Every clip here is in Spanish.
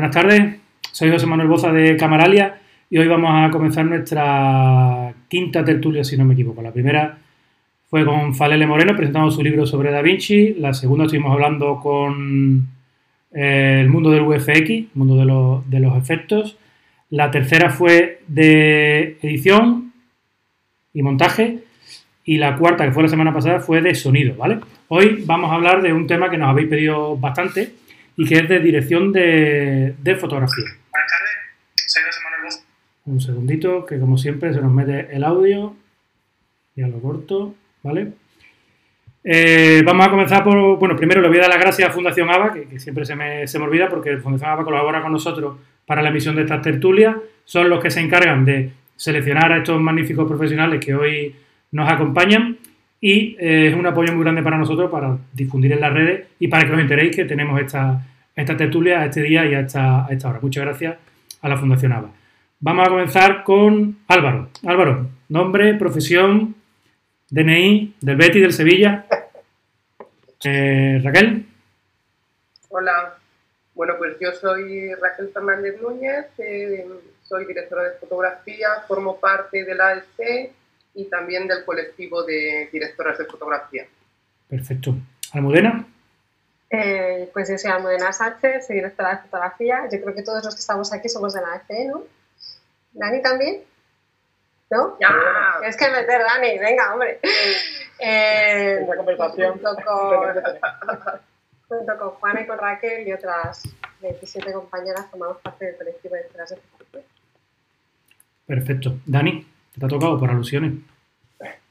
Buenas tardes, soy José Manuel Boza de Camaralia y hoy vamos a comenzar nuestra quinta tertulia, si no me equivoco. La primera fue con Falele Moreno presentando su libro sobre Da Vinci, la segunda estuvimos hablando con eh, el mundo del VFX, el mundo de, los efectos, la tercera fue de edición y montaje y la cuarta, que fue la semana pasada, fue de sonido, ¿vale? Hoy vamos a hablar de un tema que nos habéis pedido bastante, y que es de dirección de, fotografía. Buenas tardes, soy José Manuel Un segundito, que como siempre se nos mete el audio. Ya lo corto, ¿vale? Eh, vamos a comenzar por, bueno, primero le voy a dar las gracias a Fundación ABA, que, siempre se me, se me, olvida porque Fundación ABA colabora con nosotros para la emisión de estas tertulias, son los que se encargan de seleccionar a estos magníficos profesionales que hoy nos acompañan y eh, es un apoyo muy grande para nosotros para difundir en las redes y para que os enteréis que tenemos esta, esta tertulia a este día y a esta, esta hora. Muchas gracias a la Fundación ABA. Vamos a comenzar con Álvaro. Álvaro, nombre, profesión, DNI del Betty del Sevilla. Eh, Raquel. Hola. Bueno, pues yo soy Raquel Fernández Núñez, eh, soy directora de fotografía, formo parte de la AEC y también del colectivo de directoras de fotografía. Perfecto. ¿Almudena? Eh, pues yo soy Almudena Sánchez, soy directora de fotografía. Yo creo que todos los que estamos aquí somos de la AFE, ¿no? ¿Dani también? ¿No? Ya. Es que meter Dani, venga, hombre. Eh, conversación. Junto con, junto con Juana y con Raquel y otras 27 compañeras formamos parte del colectivo de directoras de fotografía. Perfecto. Dani, ¿te ha tocado por alusiones?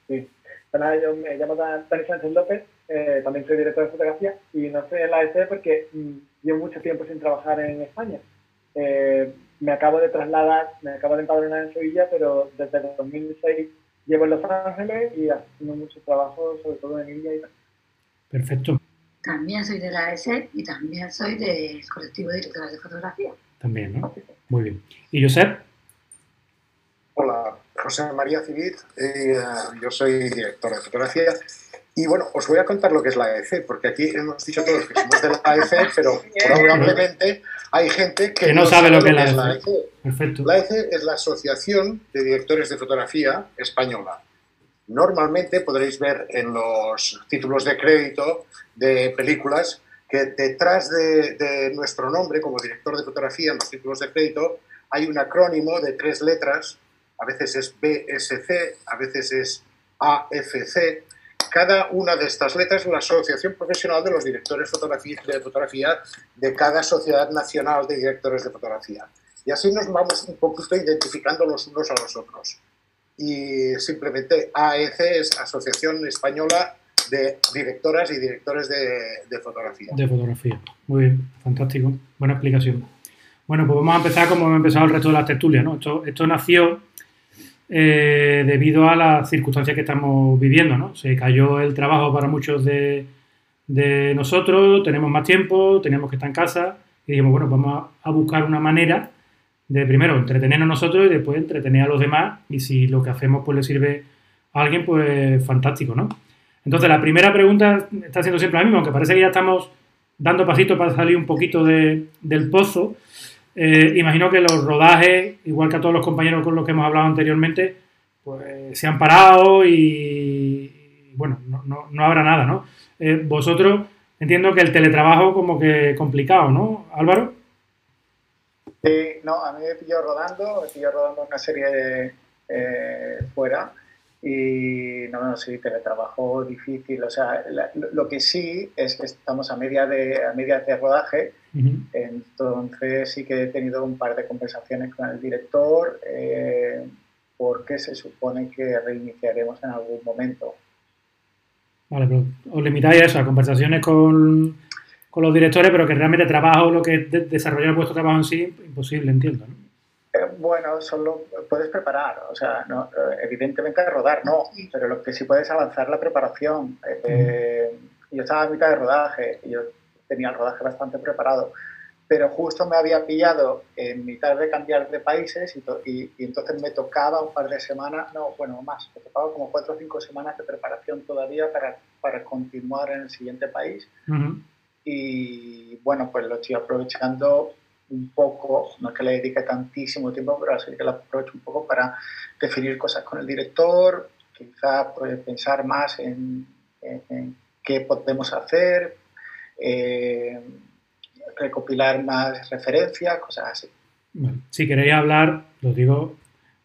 Sí. Bueno, yo me llamo Dani Sánchez López eh, también soy director de fotografía y no estoy en la EC porque mm, llevo mucho tiempo sin trabajar en España. Eh, me acabo de trasladar, me acabo de empadronar en Sevilla, pero desde 2006 llevo en Los Ángeles y haciendo mucho trabajo, sobre todo en India y tal. Perfecto. También soy de la ESE y también soy del colectivo de directoras de fotografía. También, ¿no? Muy bien. ¿Y Josep? José María Civit, eh, yo soy director de fotografía y bueno, os voy a contar lo que es la AEC, porque aquí hemos dicho todos que somos de la AEC, pero probablemente hay gente que, no, sabe, lo que, es la AEC. Perfecto. La AEC es la Asociación de Directores de Fotografía Española. Normalmente podréis ver en los títulos de crédito de películas que detrás de, de nuestro nombre como director de fotografía en los títulos de crédito hay un acrónimo de tres letras, a veces es BSC, a veces es AFC, cada una de estas letras es la Asociación Profesional de los Directores de Fotografía de cada Sociedad Nacional de Directores de Fotografía. Y así nos vamos un poquito identificando los unos a los otros. Y simplemente AEC es Asociación Española de Directoras y Directores de, Fotografía. De fotografía. Muy bien, fantástico. Buena explicación. Bueno, pues vamos a empezar como hemos empezado el resto de la tertulia. ¿no? Esto nació eh, debido a las circunstancias que estamos viviendo. ¿no? Se cayó el trabajo para muchos de, nosotros, tenemos más tiempo, tenemos que estar en casa y dijimos, bueno, vamos a, buscar una manera de primero entretenernos nosotros y después entretener a los demás y si lo que hacemos pues le sirve a alguien, pues fantástico, ¿no? Entonces la primera pregunta está siendo siempre la misma, aunque parece que ya estamos dando pasitos para salir un poquito del pozo, eh, imagino que los rodajes, igual que a todos los compañeros con los que hemos hablado anteriormente, pues se han parado y, bueno, no, habrá nada, ¿no? Eh, vosotros entiendo que el teletrabajo como que complicado, ¿no, Álvaro? no, a mí me pilló rodando, me pilló rodando una serie eh, fuera y no, no, sí, teletrabajo difícil. O sea, lo que sí es que estamos a media de, a media de rodaje, entonces sí que he tenido un par de conversaciones con el director, eh, porque que se supone que reiniciaremos en algún momento. Vale, pero os limitáis a eso, a conversaciones con, con los directores, pero que realmente trabajo, lo que es desarrollar vuestro trabajo en sí, imposible, entiendo. ¿no? Eh, bueno, solo puedes preparar, o sea, no, eh, evidentemente rodar no, pero lo que sí puedes avanzar la preparación. Eh, yo estaba a mitad de rodaje, y yo tenía el rodaje bastante preparado, pero justo me había pillado en mitad de cambiar de países y, entonces me tocaba un par de semanas, no, bueno, más, me tocaba como cuatro o cinco semanas de preparación todavía para, para continuar en el siguiente país. Y bueno, pues lo estoy aprovechando un poco, no es que le dedique tantísimo tiempo, pero así que lo aprovecho un poco para definir cosas con el director, quizá pues, pensar más en, qué podemos hacer, eh, recopilar más referencias, cosas así. si queréis hablar, lo digo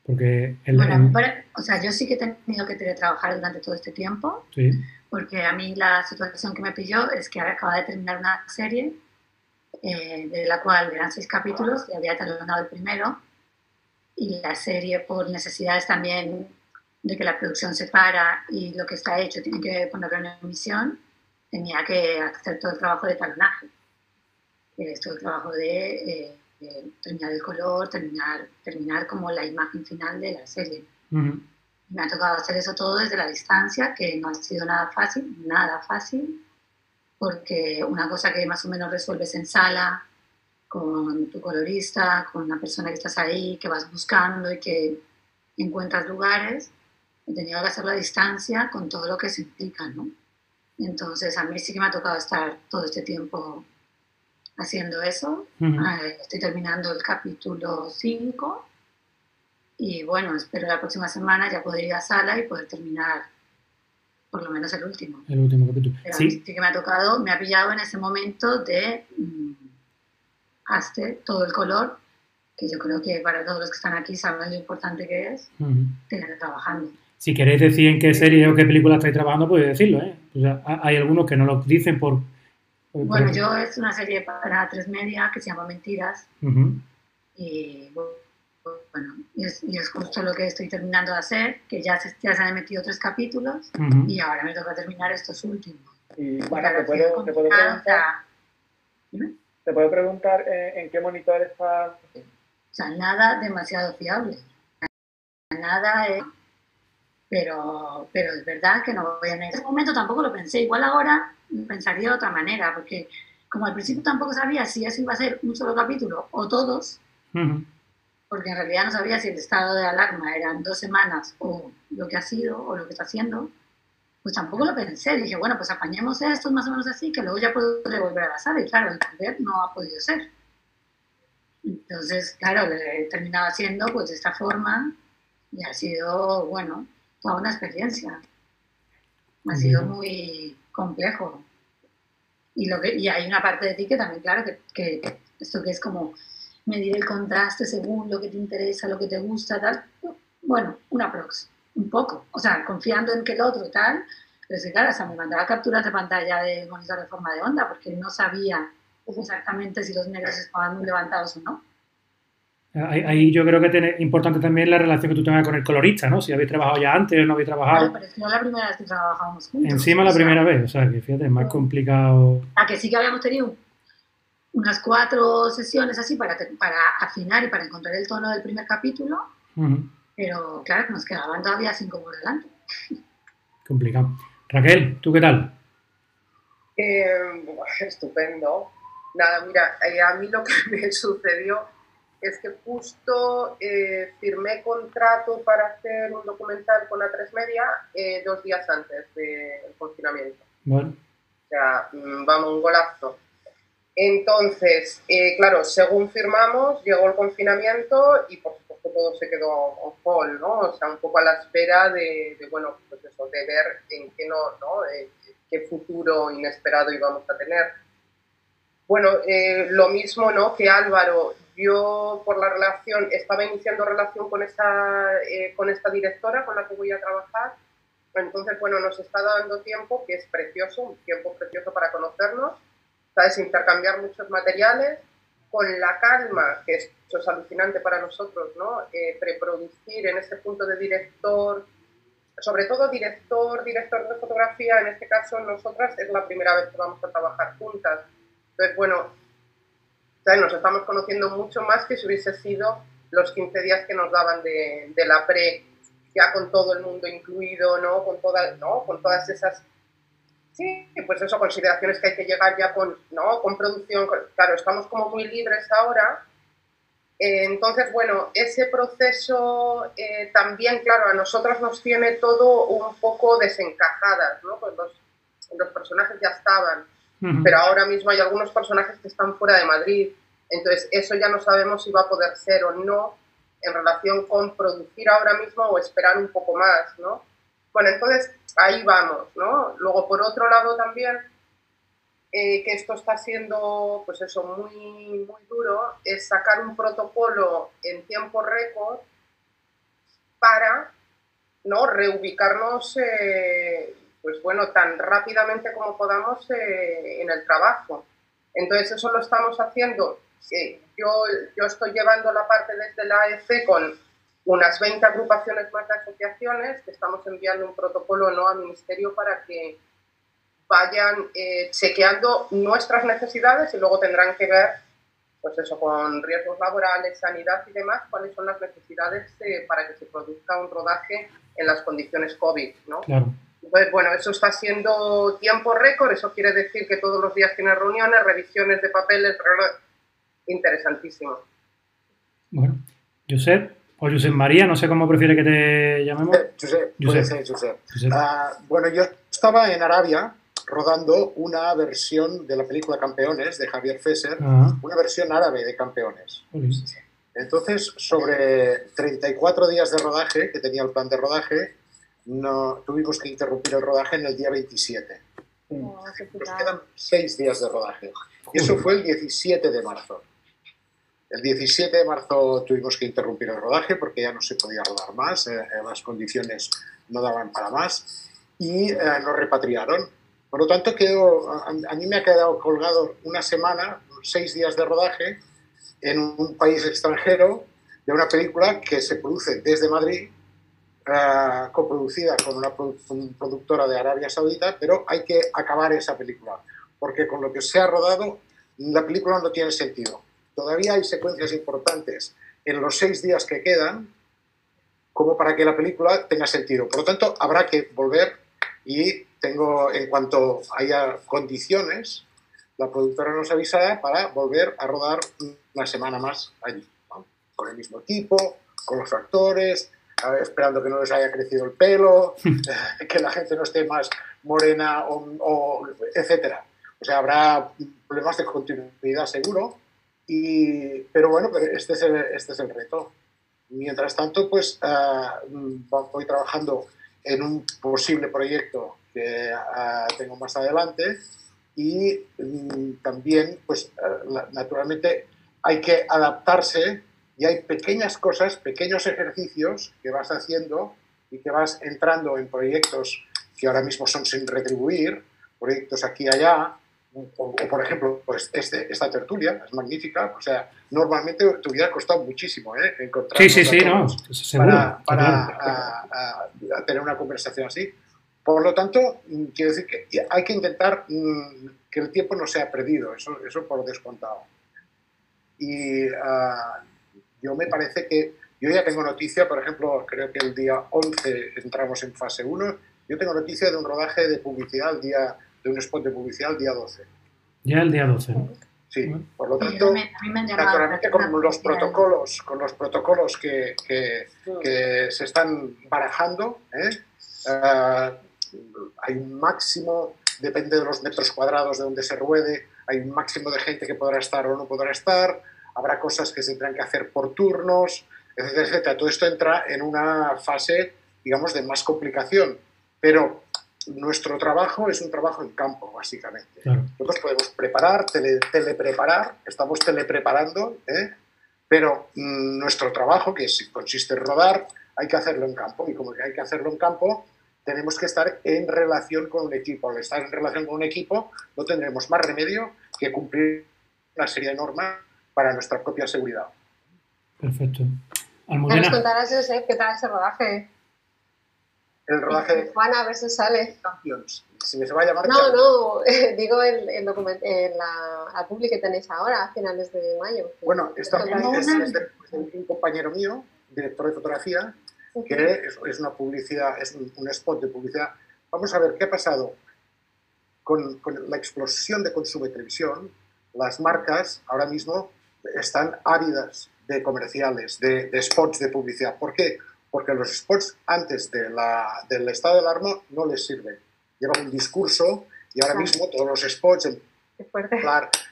porque... El, bueno, o sea, yo sí que he tenido que trabajar durante todo este tiempo, sí. porque a mí la situación que me pilló es que acaba de terminar una serie eh, de la cual eran seis capítulos, y había talonado el primero, y la serie por necesidades también de que la producción se para y lo que está hecho tiene que ponerlo en emisión, tenía que hacer todo el trabajo de talonaje, es todo el trabajo de, eh, terminar el color, terminar, terminar como la imagen final de la serie. Me ha tocado hacer eso todo desde la distancia, que no ha sido nada fácil, nada fácil, porque una cosa que más o menos resuelves en sala, con tu colorista, con una persona que estás ahí, que vas buscando y que encuentras lugares, he tenido que hacerlo a distancia con todo lo que se implica, ¿no? Entonces a mí sí que me ha tocado estar todo este tiempo haciendo eso. Ah, estoy terminando el capítulo 5 y bueno, espero la próxima semana ya poder ir a sala y poder terminar por lo menos el último. El último capítulo. sí. sí que me ha tocado, me ha pillado en ese momento de mm, hazte todo el color, que yo creo que para todos los que están aquí saben lo importante que es tener trabajando. Si queréis decir en qué serie o qué película estáis trabajando, podéis decirlo, ¿eh? hay algunos que no lo dicen por... bueno, yo es una serie para tres media que se llama Mentiras. Y bueno, y es, justo lo que estoy terminando de hacer, que ya se, ya se han metido tres capítulos y ahora me toca terminar estos últimos. Y bueno, te puedo, te puedo, preguntar, ¿te puedo preguntar eh, en qué monitor está? O sea, nada demasiado fiable. Nada es... Pero, pero es verdad que no voy a... En ese momento tampoco lo pensé. Igual ahora pensaría de otra manera, porque como al principio tampoco sabía si eso iba a ser un solo capítulo o todos, porque en realidad no sabía si el estado de alarma eran dos semanas o lo que ha sido o lo que está haciendo, pues tampoco lo pensé. Dije, bueno, pues apañemos esto más o menos así, que luego ya puedo volver a la sala. Y claro, el ver no ha podido ser. Entonces, claro, he terminado haciendo pues de esta forma y ha sido, bueno, toda una experiencia. Ha sido muy complejo. Y, lo que, y hay una parte de ti que también, claro, que, que esto que es como medir el contraste según lo que te interesa, lo que te gusta, tal. Bueno, una prox, un poco. O sea, confiando en que el otro tal. Pero sí, claro, o sea, me mandaba capturas de pantalla de monitor de forma de onda porque no sabía exactamente si los negros estaban muy levantados o no. Ahí, yo creo que es importante también la relación que tú tengas con el colorista, ¿no? Si habéis trabajado ya antes o no habéis trabajado. Claro, pero es no la primera vez que trabajamos juntos. Encima la primera vez, o sea, que fíjate, es más complicado. A que sí que habíamos tenido unas cuatro sesiones así para, para afinar y para encontrar el tono del primer capítulo, pero claro, nos quedaban todavía cinco por delante. Complicado. Raquel, ¿tú qué tal? Eh, estupendo. Nada, mira, eh, a mí lo que me sucedió es que justo eh, firmé contrato para hacer un documental con la tres Media dos días antes del confinamiento. Bueno. O sea, mm, vamos, un golazo. Entonces, eh, claro, según firmamos, llegó el confinamiento y por supuesto todo se quedó on hold, ¿no? O sea, un poco a la espera de, bueno, pues eso, de ver en qué, no, ¿no? Eh, qué futuro inesperado íbamos a tener. Bueno, eh, lo mismo, ¿no? Que Álvaro, yo por la relación, estaba iniciando relación con esta, con esta directora con la que voy a trabajar, entonces, bueno, nos está dando tiempo, que es precioso, un tiempo precioso para conocernos ¿sabes? Intercambiar muchos materiales, con la calma, que eso es alucinante para nosotros, ¿no? Eh, preproducir en ese punto de director, sobre todo director, director de fotografía, en este caso nosotras es la primera vez que vamos a trabajar juntas. Entonces, bueno, nos estamos conociendo mucho más que si hubiese sido los 15 días que nos daban de, de la pre, ya con todo el mundo incluido, ¿no? Con, toda, ¿no? con todas esas Sí, pues eso, consideraciones que hay que llegar ya con, ¿no? con producción. claro, estamos como muy libres ahora. Eh, entonces, bueno, ese proceso eh, también, claro, a nosotras nos tiene todo un poco desencajadas, ¿no? Pues los, los personajes ya estaban, pero ahora mismo hay algunos personajes que están fuera de Madrid. Entonces, eso ya no sabemos si va a poder ser o no en relación con producir ahora mismo o esperar un poco más, ¿no? Bueno, entonces ahí vamos, ¿no? Luego, por otro lado también, eh, que esto está siendo, pues eso, muy, muy duro, es sacar un protocolo en tiempo récord para, ¿no? Reubicarnos, eh, pues bueno, tan rápidamente como podamos eh, en el trabajo. Entonces, eso lo estamos haciendo. yo, yo estoy llevando la parte desde la AEC con unas 20 agrupaciones más de asociaciones que estamos enviando un protocolo no al Ministerio para que vayan eh, chequeando nuestras necesidades y luego tendrán que ver, pues eso, con riesgos laborales, sanidad y demás, cuáles son las necesidades eh, para que se produzca un rodaje en las condiciones COVID, ¿no? Entonces, bueno, eso está siendo tiempo récord, eso quiere decir que todos los días tiene reuniones, revisiones de papeles, interesantísimo. Bueno, Josep, o Josep María, no sé cómo prefiere que te llamemos. Eh, Josep, puede ser Josep. Ah, bueno, yo estaba en Arabia rodando una versión de la película Campeones de Javier Fesser, una versión árabe de Campeones. Entonces, sobre 34 días de rodaje, que tenía el plan de rodaje, no, tuvimos que interrumpir el rodaje en el día 27. Nos quedan 6 días de rodaje. Y eso fue el 17 de marzo. El 17 de marzo tuvimos que interrumpir el rodaje porque ya no se podía rodar más, eh, eh, las condiciones no daban para más y eh, nos repatriaron. Por lo tanto, quedó, a, mí me ha quedado colgado una semana, seis días de rodaje en un país extranjero de una película que se produce desde Madrid, coproducida con una productora de Arabia Saudita, pero hay que acabar esa película, porque con lo que se ha rodado, la película no tiene sentido todavía hay secuencias importantes en los seis días que quedan como para que la película tenga sentido. Por lo tanto, habrá que volver y tengo, en cuanto haya condiciones, la productora nos avisará para volver a rodar una semana más allí, con el mismo equipo, con los actores, esperando que no les haya crecido el pelo, que la gente no esté más morena, o, o, etc. O sea, habrá problemas de continuidad seguro, y, pero bueno, este es, el, este es el reto. Mientras tanto, pues ah, voy trabajando en un posible proyecto que ah, tengo más adelante y mm, también, pues ah, naturalmente hay que adaptarse y hay pequeñas cosas, pequeños ejercicios que vas haciendo y que vas entrando en proyectos que ahora mismo son sin retribuir, proyectos aquí y allá, o, por ejemplo, pues este, esta tertulia es magnífica. O sea, normalmente te hubiera costado muchísimo ¿eh? encontrar sí, sí, sí, no, para, para tener una conversación así. Por lo tanto, mm, quiero decir que hay que intentar mm, que el tiempo no sea perdido, eso, eso por descontado. Y ah, yo me parece que yo ya tengo noticia, por ejemplo, creo que el día 11 entramos en fase 1, yo tengo noticia de un rodaje de publicidad el día de un spot de publicidad el día 12. Ya el día 12. Sí, por lo tanto, naturalmente con los protocolos, con los protocolos que, que, se están barajando, ¿eh? Eh, hay un máximo, depende de los metros cuadrados de donde se ruede, hay un máximo de gente que podrá estar o no podrá estar, habrá cosas que se tendrán que hacer por turnos, etcétera, etcétera. Todo esto entra en una fase, digamos, de más complicación, pero nuestro trabajo es un trabajo en campo, básicamente. Nosotros podemos preparar, tele, telepreparar, estamos telepreparando, ¿eh? pero mm, nuestro trabajo, que consiste en rodar, hay que hacerlo en campo. Y como que hay que hacerlo en campo, tenemos que estar en relación con un equipo. Al estar en relación con un equipo, no tendremos más remedio que cumplir una serie de normas para nuestra propia seguridad. Perfecto. Almudena. nos contarás, Josep, qué tal ese rodaje? El rodaje... Juana, a ver si sale. Champions. Si me se va a llamar No, no, digo el, el en la, la publi que tenéis ahora, a finales de mayo. Bueno, esto es, es, de, un compañero mío, director de fotografía, que es, una publicidad, es un, spot de publicidad. Vamos a ver qué ha pasado con, con la explosión de consumo de televisión. Las marcas ahora mismo están ávidas de comerciales, de, spots de publicidad. ¿Por qué? Porque los spots antes de la, del estado de alarma no les sirven. Llevan un discurso y ahora mismo todos los spots, en,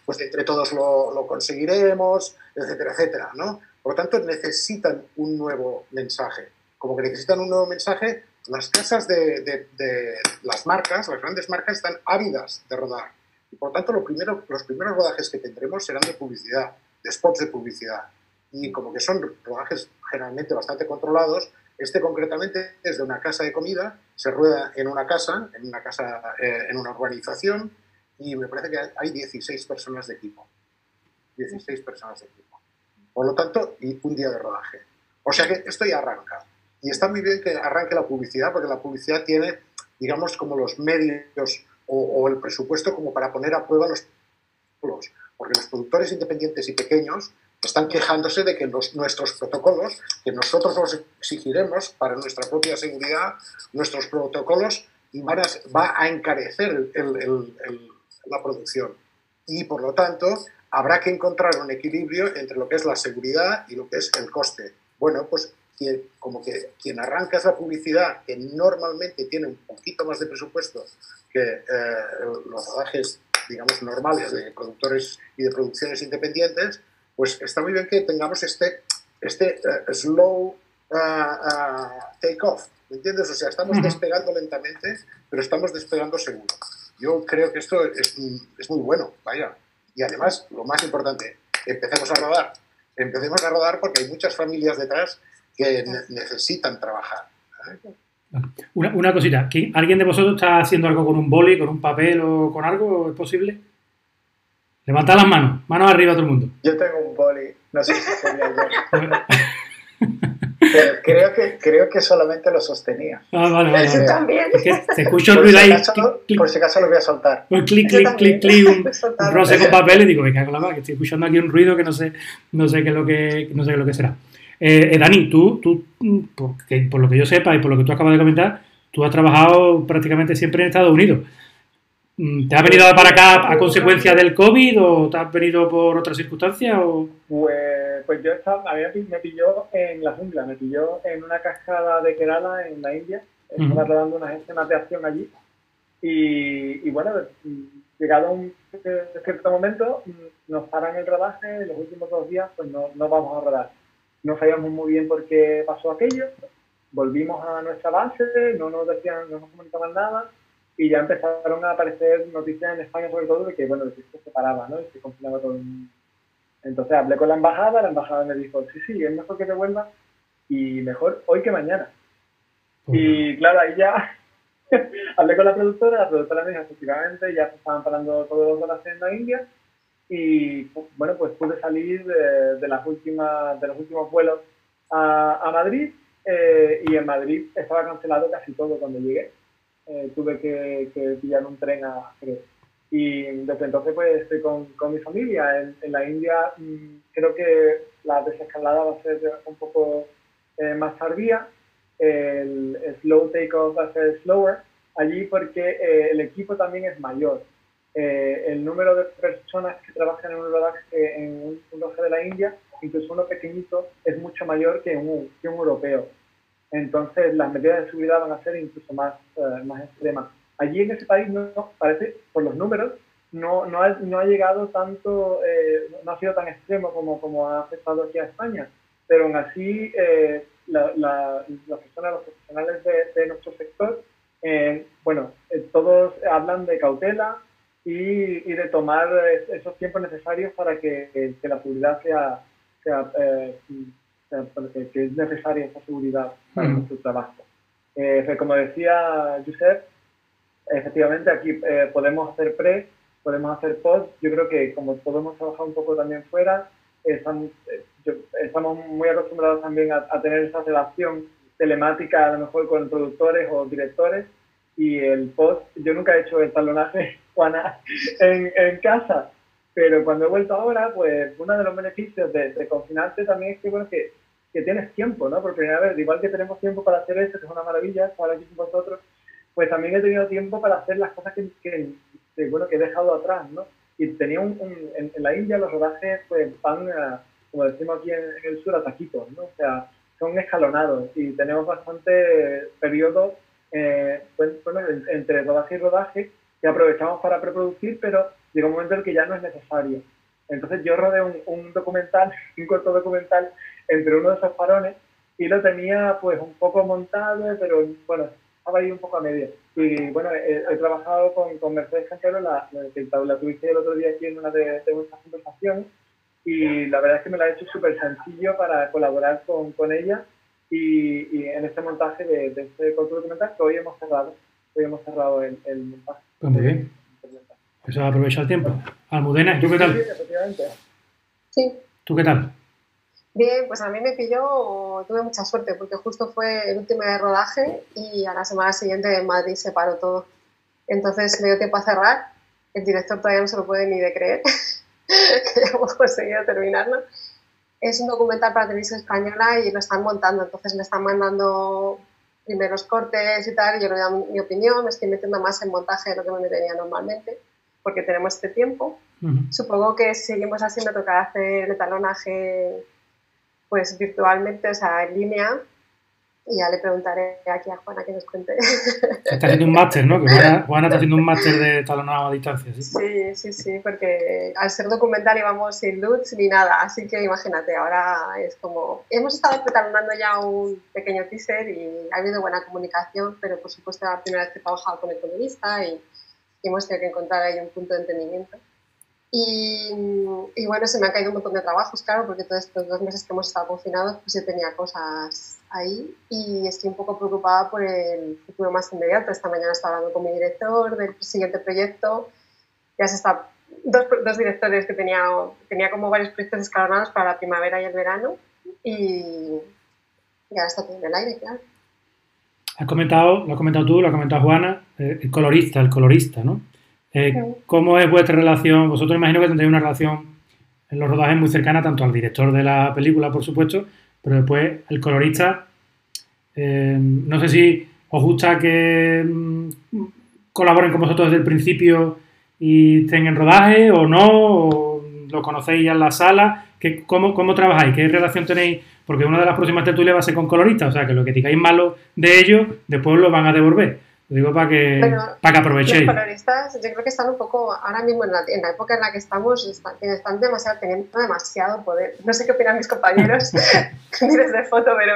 pues entre todos lo, lo, conseguiremos, etcétera, etcétera, ¿no? Por lo tanto, necesitan un nuevo mensaje. Como que necesitan un nuevo mensaje, las casas de, de, de las marcas, las grandes marcas, están ávidas de rodar. Y por lo tanto, lo primero, los primeros rodajes que tendremos serán de publicidad, de spots de publicidad y como que son rodajes generalmente bastante controlados, este concretamente es de una casa de comida, se rueda en una casa, en una casa, eh, en una urbanización, y me parece que hay 16 personas de equipo. 16 personas de equipo. Por lo tanto, y un día de rodaje. O sea que esto ya arranca. Y está muy bien que arranque la publicidad, porque la publicidad tiene, digamos, como los medios o, o el presupuesto como para poner a prueba los porque los productores independientes y pequeños están quejándose de que nuestros protocolos, que nosotros los exigiremos para nuestra propia seguridad, nuestros protocolos van a, va a encarecer la producción. Y por lo tanto, habrá que encontrar un equilibrio entre lo que es la seguridad y lo que es el coste. Bueno, pues como que quien arranca esa publicidad, que normalmente tiene un poquito más de presupuesto que eh, los rodajes, digamos, normales de productores y de producciones independientes, pues está muy bien que tengamos este, este eh, slow uh, uh, take off, ¿me entiendes? O sea, estamos despegando lentamente, pero estamos despegando seguro. Yo creo que esto es, es, muy bueno, vaya. Y además, lo más importante, empecemos a rodar. Empecemos a rodar porque hay muchas familias detrás que necesitan trabajar. Una, una, cosita, ¿alguien de vosotros está haciendo algo con un boli, con un papel o con algo? ¿Es posible? Levanta las manos, manos arriba todo el mundo. Yo tengo un boli, no sé si sería yo. Pero creo que, creo que solamente lo sostenía. Ah, vale, vale. Yo también. se escucha el ruido ahí. por si acaso lo voy a soltar. Un clic, clic, clic, clic, un, un roce con papel y digo, me cago en la mano, que estoy escuchando aquí un ruido que no sé, no sé qué es lo que, no sé qué es lo que será. Eh, eh Dani, tú, tú por lo que yo sepa y por lo que tú acabas de comentar, tú has trabajado prácticamente siempre en Estados Unidos. Mm, ¿Te has venido para acá a consecuencia del COVID o te has venido por otra circunstancia? O... Pues, pues yo estaba, a mí me pilló en la jungla, me pilló en una cascada de Kerala en la India. Estaba rodando unas escenas de acción allí. Y, y bueno, llegado un cierto momento, nos paran el rodaje. los últimos dos días, pues no, no vamos a rodar. No sabíamos muy bien por qué pasó aquello. Volvimos a nuestra base, no nos decían, no nos comunicaban nada y ya empezaron a aparecer noticias en España sobre todo de que, bueno, el se paraba, ¿no? Y se confinaba todo Entonces hablé con la embajada, la embajada me dijo, sí, sí, es mejor que te vuelvas y mejor hoy que mañana. Y claro, ahí ya hablé con la productora, la productora me dijo, efectivamente, ya se estaban parando todos los en la India y, bueno, pues pude salir de, las últimas, de los últimos vuelos a, Madrid eh, y en Madrid estaba cancelado casi todo cuando llegué eh, tuve que, pillar un tren a Y desde entonces pues estoy con, con mi familia. En, la India mm, creo que la desescalada va a ser un poco eh, más tardía. El, slow takeoff va a ser slower allí porque eh, el equipo también es mayor. El número de personas que trabajan en un rodaje en un, un rodaje de la India, incluso uno pequeñito, es mucho mayor que un, que un europeo entonces las medidas de seguridad van a ser incluso más, eh, más extremas. Allí en ese país, no, parece, por los números, no, no, ha, no ha llegado tanto, eh, no ha sido tan extremo como, como ha afectado aquí a España, pero aún así eh, la, las personas, los profesionales de, nuestro sector, bueno, todos hablan de cautela y, y, de tomar esos tiempos necesarios para que, que la seguridad sea, sea que es necesaria esa seguridad para mm. nuestro trabajo. Eh, como decía Josep, efectivamente aquí eh, podemos hacer pre, podemos hacer post. Yo creo que como podemos trabajar un poco también fuera, estamos, estamos muy acostumbrados también a, tener esa relación telemática, a lo mejor con productores o directores, y el post, yo nunca he hecho el talonaje, Juana, en, en casa, pero cuando he vuelto ahora, pues uno de los beneficios de, de confinarte también es que, bueno, que, que, tienes tiempo, ¿no? Por primera vez, igual que tenemos tiempo para hacer esto, que es una maravilla, estar aquí con vosotros, pues también he tenido tiempo para hacer las cosas que, que, bueno, que he dejado atrás, ¿no? Y tenía un, en, la India los rodajes pues van, como decimos aquí en, el sur, a taquitos, ¿no? O sea, son escalonados y tenemos bastante periodos eh, bueno, entre rodaje y rodaje que aprovechamos para preproducir, pero llega un momento en el que ya no es necesario. Entonces yo rodé un, un documental, un corto documental entre uno de esos farones y lo tenía pues un poco montado, pero bueno, estaba ahí un poco a medio. Y bueno, he, trabajado con, con, Mercedes Cantero, la, la, la, tuviste el otro día aquí en una de, de nuestras conversaciones, y la verdad es que me la ha hecho súper sencillo para colaborar con, con ella y, y, en este montaje de, de este corto documental que hoy hemos cerrado. Hoy hemos cerrado el, el montaje. Pues muy bien. Eso aprovecha el tiempo. Almudena, ¿tú qué tal? Sí, Sí. ¿Tú qué tal? Bien, pues a mí me pilló, tuve mucha suerte porque justo fue el último de rodaje y a la semana siguiente en Madrid se paró todo. Entonces me dio tiempo a cerrar. El director todavía no se lo puede ni de creer que ya hemos conseguido terminarlo. Es un documental para televisión española y lo están montando, entonces me están mandando primeros cortes y tal, y yo le doy mi opinión, me estoy metiendo más en montaje de lo que me metería normalmente, porque tenemos este tiempo. Supongo que seguimos así, me tocará hacer el talonaje pues virtualmente, o sea, en línea, y ya le preguntaré aquí a Juana que nos cuente. Está haciendo un máster, ¿no? Que Juana, está haciendo un máster de talonado a distancia, ¿sí? Sí, sí, sí, porque al ser documental íbamos sin luz ni nada, así que imagínate, ahora es como... Hemos estado talonando ya un pequeño teaser y ha habido buena comunicación, pero por supuesto la primera vez que he trabajado con el periodista y, y hemos tenido que encontrar ahí un punto de entendimiento. Y, y, bueno, se me han caído un montón de trabajos, claro, porque todos estos dos meses que hemos estado confinados, pues yo tenía cosas ahí y estoy un poco preocupada por el futuro más inmediato. Esta mañana estaba hablando con mi director del siguiente proyecto. Ya se está, dos, dos directores que tenía, tenía como varios proyectos escalonados para la primavera y el verano y ya está todo en el aire, claro. Has comentado, lo has comentado tú, lo has comentado Juana, eh, el colorista, el colorista, ¿no? Eh, ¿Cómo es vuestra relación? Vosotros imagino que tendréis una relación en los rodajes muy cercana tanto al director de la película, por supuesto, pero después el colorista, eh, no sé si os gusta que mm, colaboren con vosotros desde el principio y estén en rodaje o no, o lo conocéis ya en la sala, ¿Qué, cómo, ¿cómo trabajáis? ¿Qué relación tenéis? Porque una de las próximas tertulias va a ser con coloristas, o sea que lo que digáis malo de ellos, después lo van a devolver digo para que, para que aprovechéis. Los coloristas, yo creo que están un poco, ahora mismo en la, en la época en la que estamos, están, están demasiado, teniendo demasiado poder. No sé qué opinan mis compañeros miles de foto, pero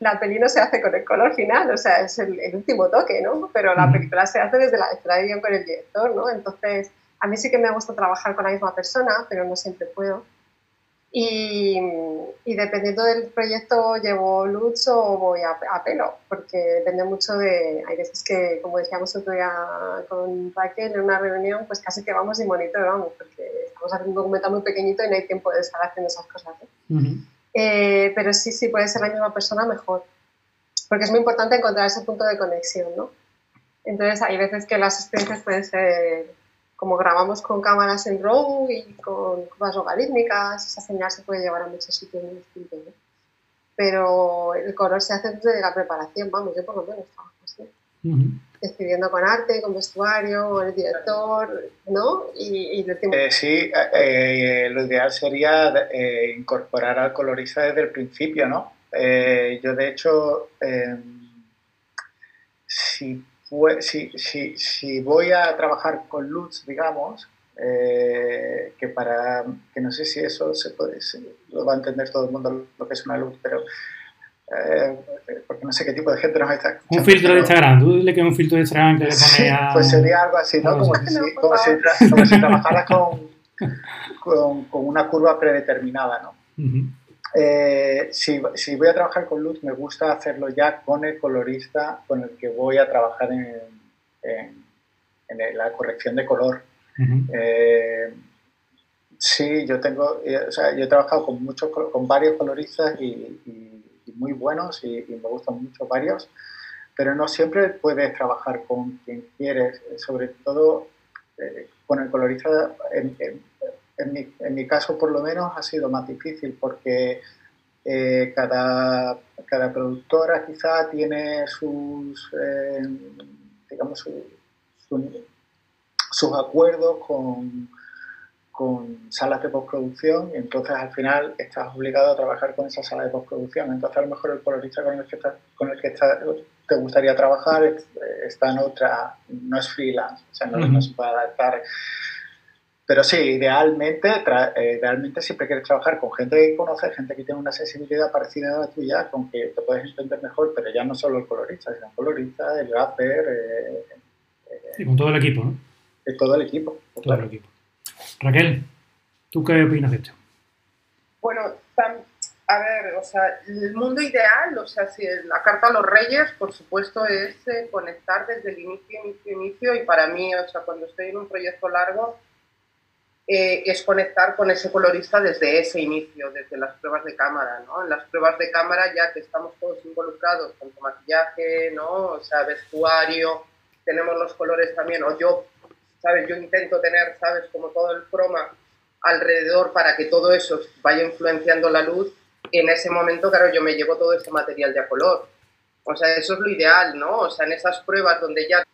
la peli no se hace con el color final, o sea, es el, último toque, ¿no? Pero la película se hace desde la, desde con el director, ¿no? Entonces, a mí sí que me gusta trabajar con la misma persona, pero no siempre puedo. Y, y, dependiendo del proyecto llevo luz o voy a, pelo, porque depende mucho de, hay veces que, como decíamos otro día con Raquel en una reunión, pues casi que vamos y monitoramos, porque estamos haciendo un documento muy pequeñito y no hay tiempo de estar haciendo esas cosas. Eh, pero sí, sí, puede ser la misma persona, mejor, porque es muy importante encontrar ese punto de conexión, ¿no? Entonces hay veces que las experiencias pueden ser como grabamos con cámaras en RAW y con curvas logarítmicas, esa señal se puede llevar a muchos sitios muy distintos. Pero el color se hace desde la preparación, vamos, yo por lo menos trabajo así. Escribiendo con arte, con vestuario, con el director, ¿no? Y, y eh, sí, eh, lo ideal sería eh, incorporar al colorista desde el principio, ¿no? yo, de hecho, si si, si, si, voy a trabajar con luz, digamos, eh, que para que no sé si eso se puede, lo va a entender todo el mundo lo que es una luz, pero eh, porque no sé qué tipo de gente nos está escuchando. Un filtro de Instagram, tú dile que es un filtro de Instagram que le pone a... Pues sería algo así, ¿no? Como, si, como, si, como si trabajaras con, con, con, una curva predeterminada, ¿no? Eh, si, si, voy a trabajar con luz, me gusta hacerlo ya con el colorista con el que voy a trabajar en, en, la corrección de color. Eh, Sí, yo tengo, eh, o sea, yo he trabajado con muchos, con varios coloristas y, muy buenos y, me gustan mucho varios, pero no siempre puedes trabajar con quien quieres, sobre todo eh, con el colorista, en, mi, en, mi, caso por lo menos ha sido más difícil porque eh, cada, cada productora quizá tiene sus, digamos, sus acuerdos con con salas de postproducción y entonces al final estás obligado a trabajar con esa sala de postproducción. Entonces a lo mejor el colorista con el que, con el que te gustaría trabajar está en otra, no es freelance, o sea, no, se puede adaptar. Pero sí, idealmente, eh, idealmente siempre quieres trabajar con gente que conoces, gente que tiene una sensibilidad parecida a la tuya, con que te puedes entender mejor, pero ya no solo el colorista, sino el colorista, el rapper... Eh, y con todo el equipo, ¿no? todo el equipo. Todo el equipo. Raquel, ¿tú qué opinas de esto? Bueno, a ver, o sea, el mundo ideal, o sea, si la carta a los reyes, por supuesto, es eh, conectar desde el inicio, inicio, inicio, y para mí, o sea, cuando estoy en un proyecto largo, eh, es conectar con ese colorista desde ese inicio, desde las pruebas de cámara, ¿no? En las pruebas de cámara ya que estamos todos involucrados, con maquillaje, ¿no? O sea, vestuario, tenemos los colores también, o yo ¿sabes? Yo intento tener, ¿sabes? Como todo el croma alrededor para que todo eso vaya influenciando la luz. En ese momento, claro, yo me llevo todo ese material de a color. O sea, eso es lo ideal, ¿no? O sea, en esas pruebas donde ya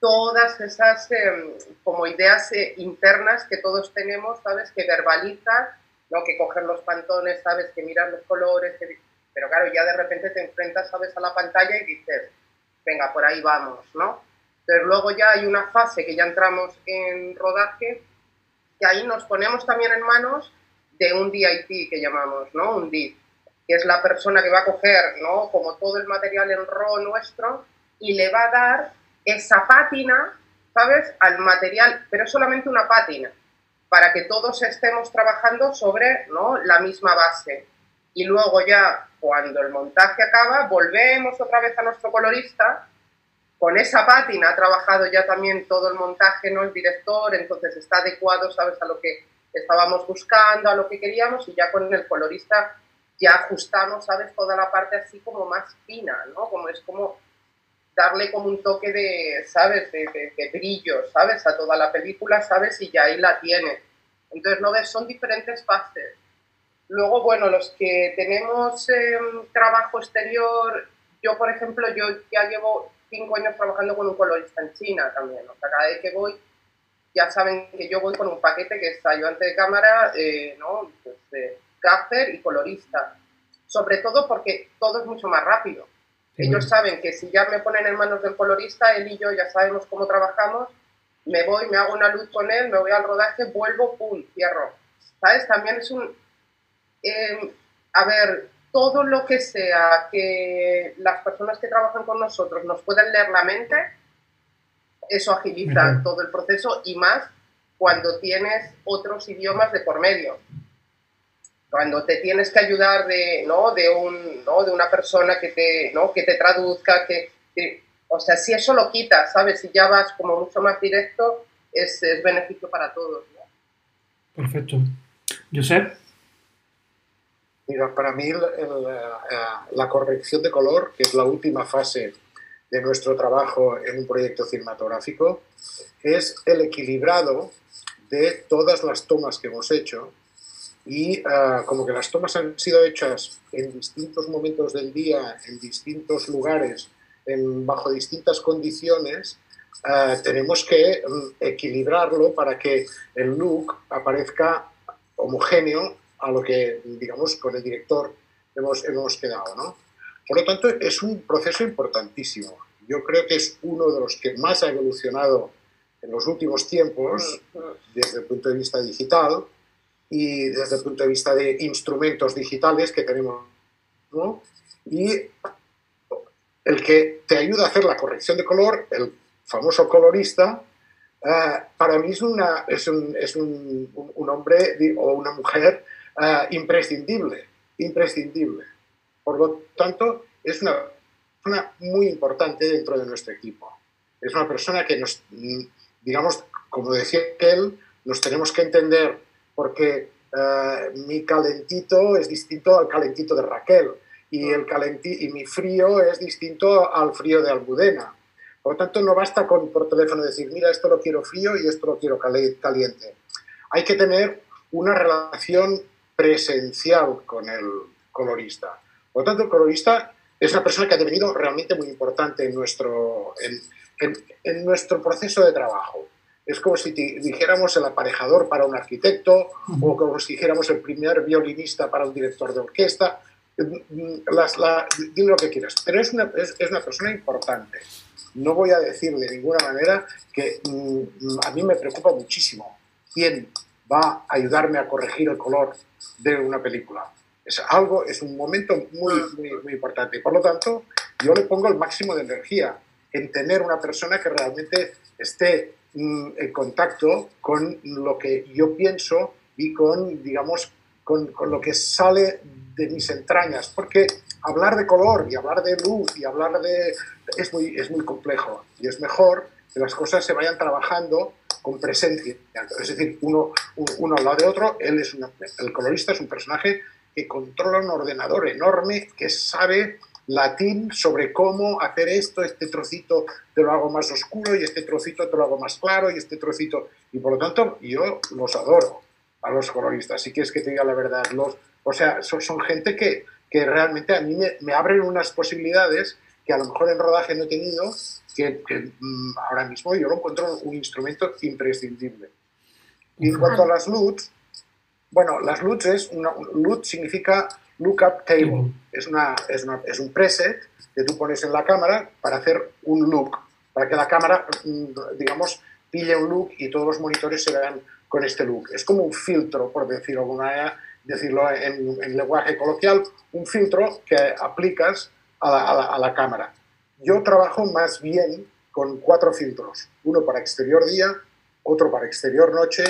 todas esas em, como ideas eh, internas que todos tenemos, ¿sabes? Que verbalizas, ¿no? Que coger los pantones, ¿sabes? Que mirar los colores, pero claro, ya de repente te enfrentas, ¿sabes? A la pantalla y dices, venga, por ahí vamos, ¿no? Pero luego ya hay una fase que ya entramos en rodaje, que ahí nos ponemos también en manos de un DIT que llamamos, ¿no? Un DIT, que es la persona que va a coger, ¿no? Como todo el material en RAW nuestro y le va a dar esa pátina, ¿sabes? Al material, pero solamente una pátina, para que todos estemos trabajando sobre, ¿no? La misma base. Y luego ya, cuando el montaje acaba, volvemos otra vez a nuestro colorista con esa pátina ha trabajado ya también todo el montaje, ¿no? El director, entonces está adecuado, ¿sabes? A lo que estábamos buscando, a lo que queríamos y ya con el colorista ya ajustamos, ¿sabes? Toda la parte así como más fina, ¿no? Como es como darle como un toque de, ¿sabes? De, brillo, ¿sabes? A toda la película, ¿sabes? Y ya ahí la tiene. Entonces, ¿no ves? Son diferentes fases. Luego, bueno, los que tenemos em, trabajo exterior, yo, por ejemplo, yo ya llevo cinco años trabajando con un colorista en China también. Cada vez que voy, ya saben que yo voy con un paquete que es ayudante de cámara, eh, ¿no? Pues, gaffer y colorista. Sobre todo porque todo es mucho más rápido. Ellos saben que si ya me ponen en manos del colorista, él y yo ya sabemos cómo trabajamos, me voy, me hago una luz con él, me voy al rodaje, vuelvo, pum, cierro. ¿Sabes? También es un... Eh, a ver, todo lo que sea que las personas que trabajan con nosotros nos puedan leer la mente, eso agiliza todo el proceso y más cuando tienes otros idiomas de por medio. Cuando te tienes que ayudar de, ¿no? de, un, ¿no? de una persona que te, ¿no? que te traduzca, que, o sea, si eso lo quitas, ¿sabes? Si ya vas como mucho más directo, es, es beneficio para todos. Perfecto. Josep, Mira, para mí la corrección de color, que es la última fase de nuestro trabajo en un proyecto cinematográfico, es el equilibrado de todas las tomas que hemos hecho y ah, como que las tomas han sido hechas en distintos momentos del día, en distintos lugares, en, bajo distintas condiciones, ah, tenemos que mm, equilibrarlo para que el look aparezca homogéneo a lo que, digamos, con el director hemos, hemos quedado, ¿no? Por lo tanto, es un proceso importantísimo. Yo creo que es uno de los que más ha evolucionado en los últimos tiempos desde el punto de vista digital y desde el punto de vista de instrumentos digitales que tenemos, ¿no? Y el que te ayuda a hacer la corrección de color, el famoso colorista, eh, para mí es, una, es, un, es un, un, hombre o una mujer Ah, imprescindible, imprescindible. Por lo tanto, es una persona muy importante dentro de nuestro equipo. Es una persona que nos, digamos, como decía él, nos tenemos que entender porque eh, mi calentito es distinto al calentito de Raquel y, el calenti y mi frío es distinto al frío de Almudena. Por lo tanto, no basta con por teléfono decir, mira, esto lo quiero frío y esto lo quiero caliente. Hay que tener una relación presencial con el colorista. Por lo tanto, el colorista es una persona que ha devenido realmente muy importante en nuestro, en, en, nuestro proceso de trabajo. Es como si dijéramos el aparejador para un arquitecto o como si dijéramos el primer violinista para un director de orquesta. Las, la, dime lo que quieras, pero es una, es, es una persona importante. No voy a decir de ninguna manera que mm, a mí me preocupa muchísimo quién va a ayudarme a corregir el color de una película es algo, es un momento muy, muy, muy importante. Por lo tanto, yo le pongo el máximo de energía en tener una persona que realmente esté mm, en contacto con lo que yo pienso y con, digamos, con, con, lo que sale de mis entrañas. Porque hablar de color y hablar de luz y hablar de... es muy, es muy complejo y es mejor que las cosas se vayan trabajando con presencia. Es decir, uno, uno al lado de otro, él es el colorista es un personaje que controla un ordenador enorme que sabe latín sobre cómo hacer esto, este trocito te lo hago más oscuro y este trocito te lo hago más claro y este trocito... Y por lo tanto yo los adoro a los coloristas, si quieres que te diga la verdad. Los, o sea, son, son gente que, que, realmente a mí me, me, abren unas posibilidades que a lo mejor en rodaje no he tenido, que, que mmm, ahora mismo yo lo encuentro un instrumento imprescindible. Y en cuanto a las LUTs, bueno, las LUTs es, una, LUT significa Lookup Table. Es, una, es, una, es, un preset que tú pones en la cámara para hacer un look, para que la cámara, mm, digamos, pille un look y todos los monitores se vean con este look. Es como un filtro, por decirlo, alguna decirlo en, en, lenguaje coloquial, un filtro que aplicas a la, a, la, a la cámara. Yo trabajo más bien con cuatro filtros, uno para exterior día, otro para exterior noche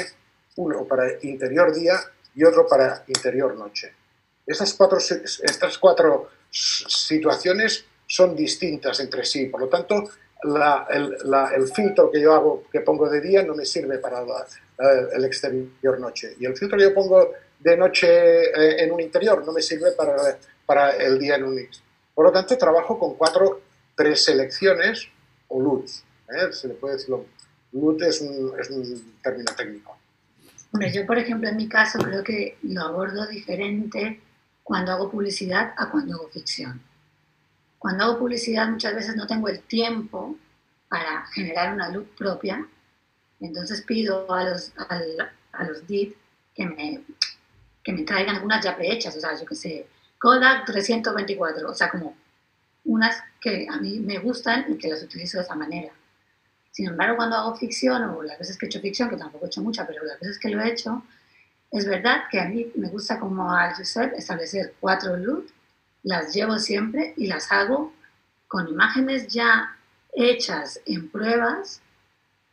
uno para interior día y otro para interior noche. Estas cuatro, estas cuatro situaciones son distintas entre sí, por lo tanto, la, el, la, el, filtro que yo hago, que pongo de día, no me sirve para la, el exterior noche. Y el filtro que yo pongo de noche eh, en un interior no me sirve para, para el día en un. Por lo tanto, trabajo con cuatro preselecciones o LUTs. ¿eh? Se le puede decir, LUT es un, es un término técnico. Hombre, yo, por ejemplo, en mi caso creo que lo abordo diferente cuando hago publicidad a cuando hago ficción. Cuando hago publicidad muchas veces no tengo el tiempo para generar una luz propia, entonces pido a los, a, a los DIT que me, que me traigan algunas ya prehechas, o sea, yo qué sé, Kodak 324, o sea, como unas que a mí me gustan y que las utilizo de esa manera. Sin embargo, cuando hago ficción, o las veces que he hecho ficción, que tampoco he hecho mucha, pero las veces que lo he hecho, es verdad que a mí me gusta como al Josep establecer cuatro looks, las llevo siempre y las hago con imágenes ya hechas en pruebas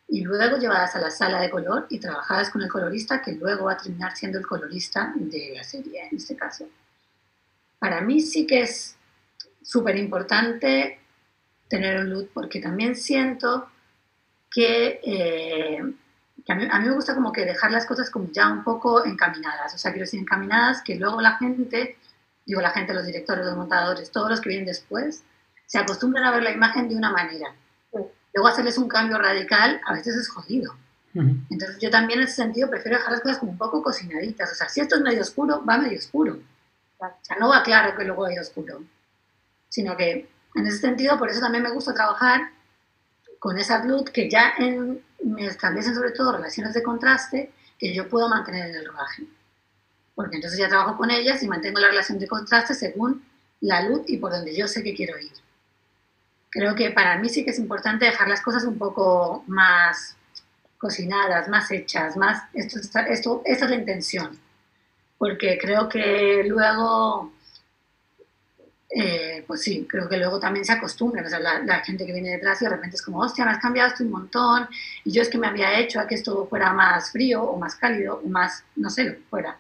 y luego llevadas a la sala de color y trabajadas con el colorista que luego va a terminar siendo el colorista de la serie en este caso. Para mí sí que es súper importante tener un look porque también siento que, eh, que a, mí, a, mí, me gusta como que dejar las cosas como ya un poco encaminadas, o sea, quiero decir encaminadas que luego la gente, digo la gente, los directores, los montadores, todos los que vienen después, se acostumbran a ver la imagen de una manera. Luego hacerles un cambio radical a veces es jodido. Entonces yo también en ese sentido prefiero dejar las cosas como un poco cocinaditas. O sea, si esto es medio oscuro, va medio oscuro. O sea, no va claro que luego hay oscuro. Sino que en ese sentido, por eso también me gusta trabajar con esa luz que ya en, me establecen sobre todo relaciones de contraste que yo puedo mantener en el rodaje. Porque entonces ya trabajo con ellas y mantengo la relación de contraste según la luz y por donde yo sé que quiero ir. Creo que para mí sí que es importante dejar las cosas un poco más cocinadas, más hechas, más esto, esto, esta es la intención. Porque creo que luego eh, pues sí, creo que luego también se acostumbran, o sea, la, la, gente que viene detrás y de repente es como, hostia, me has cambiado esto un montón, y yo es que me había hecho a que esto fuera más frío o más cálido o más, no sé, lo que fuera.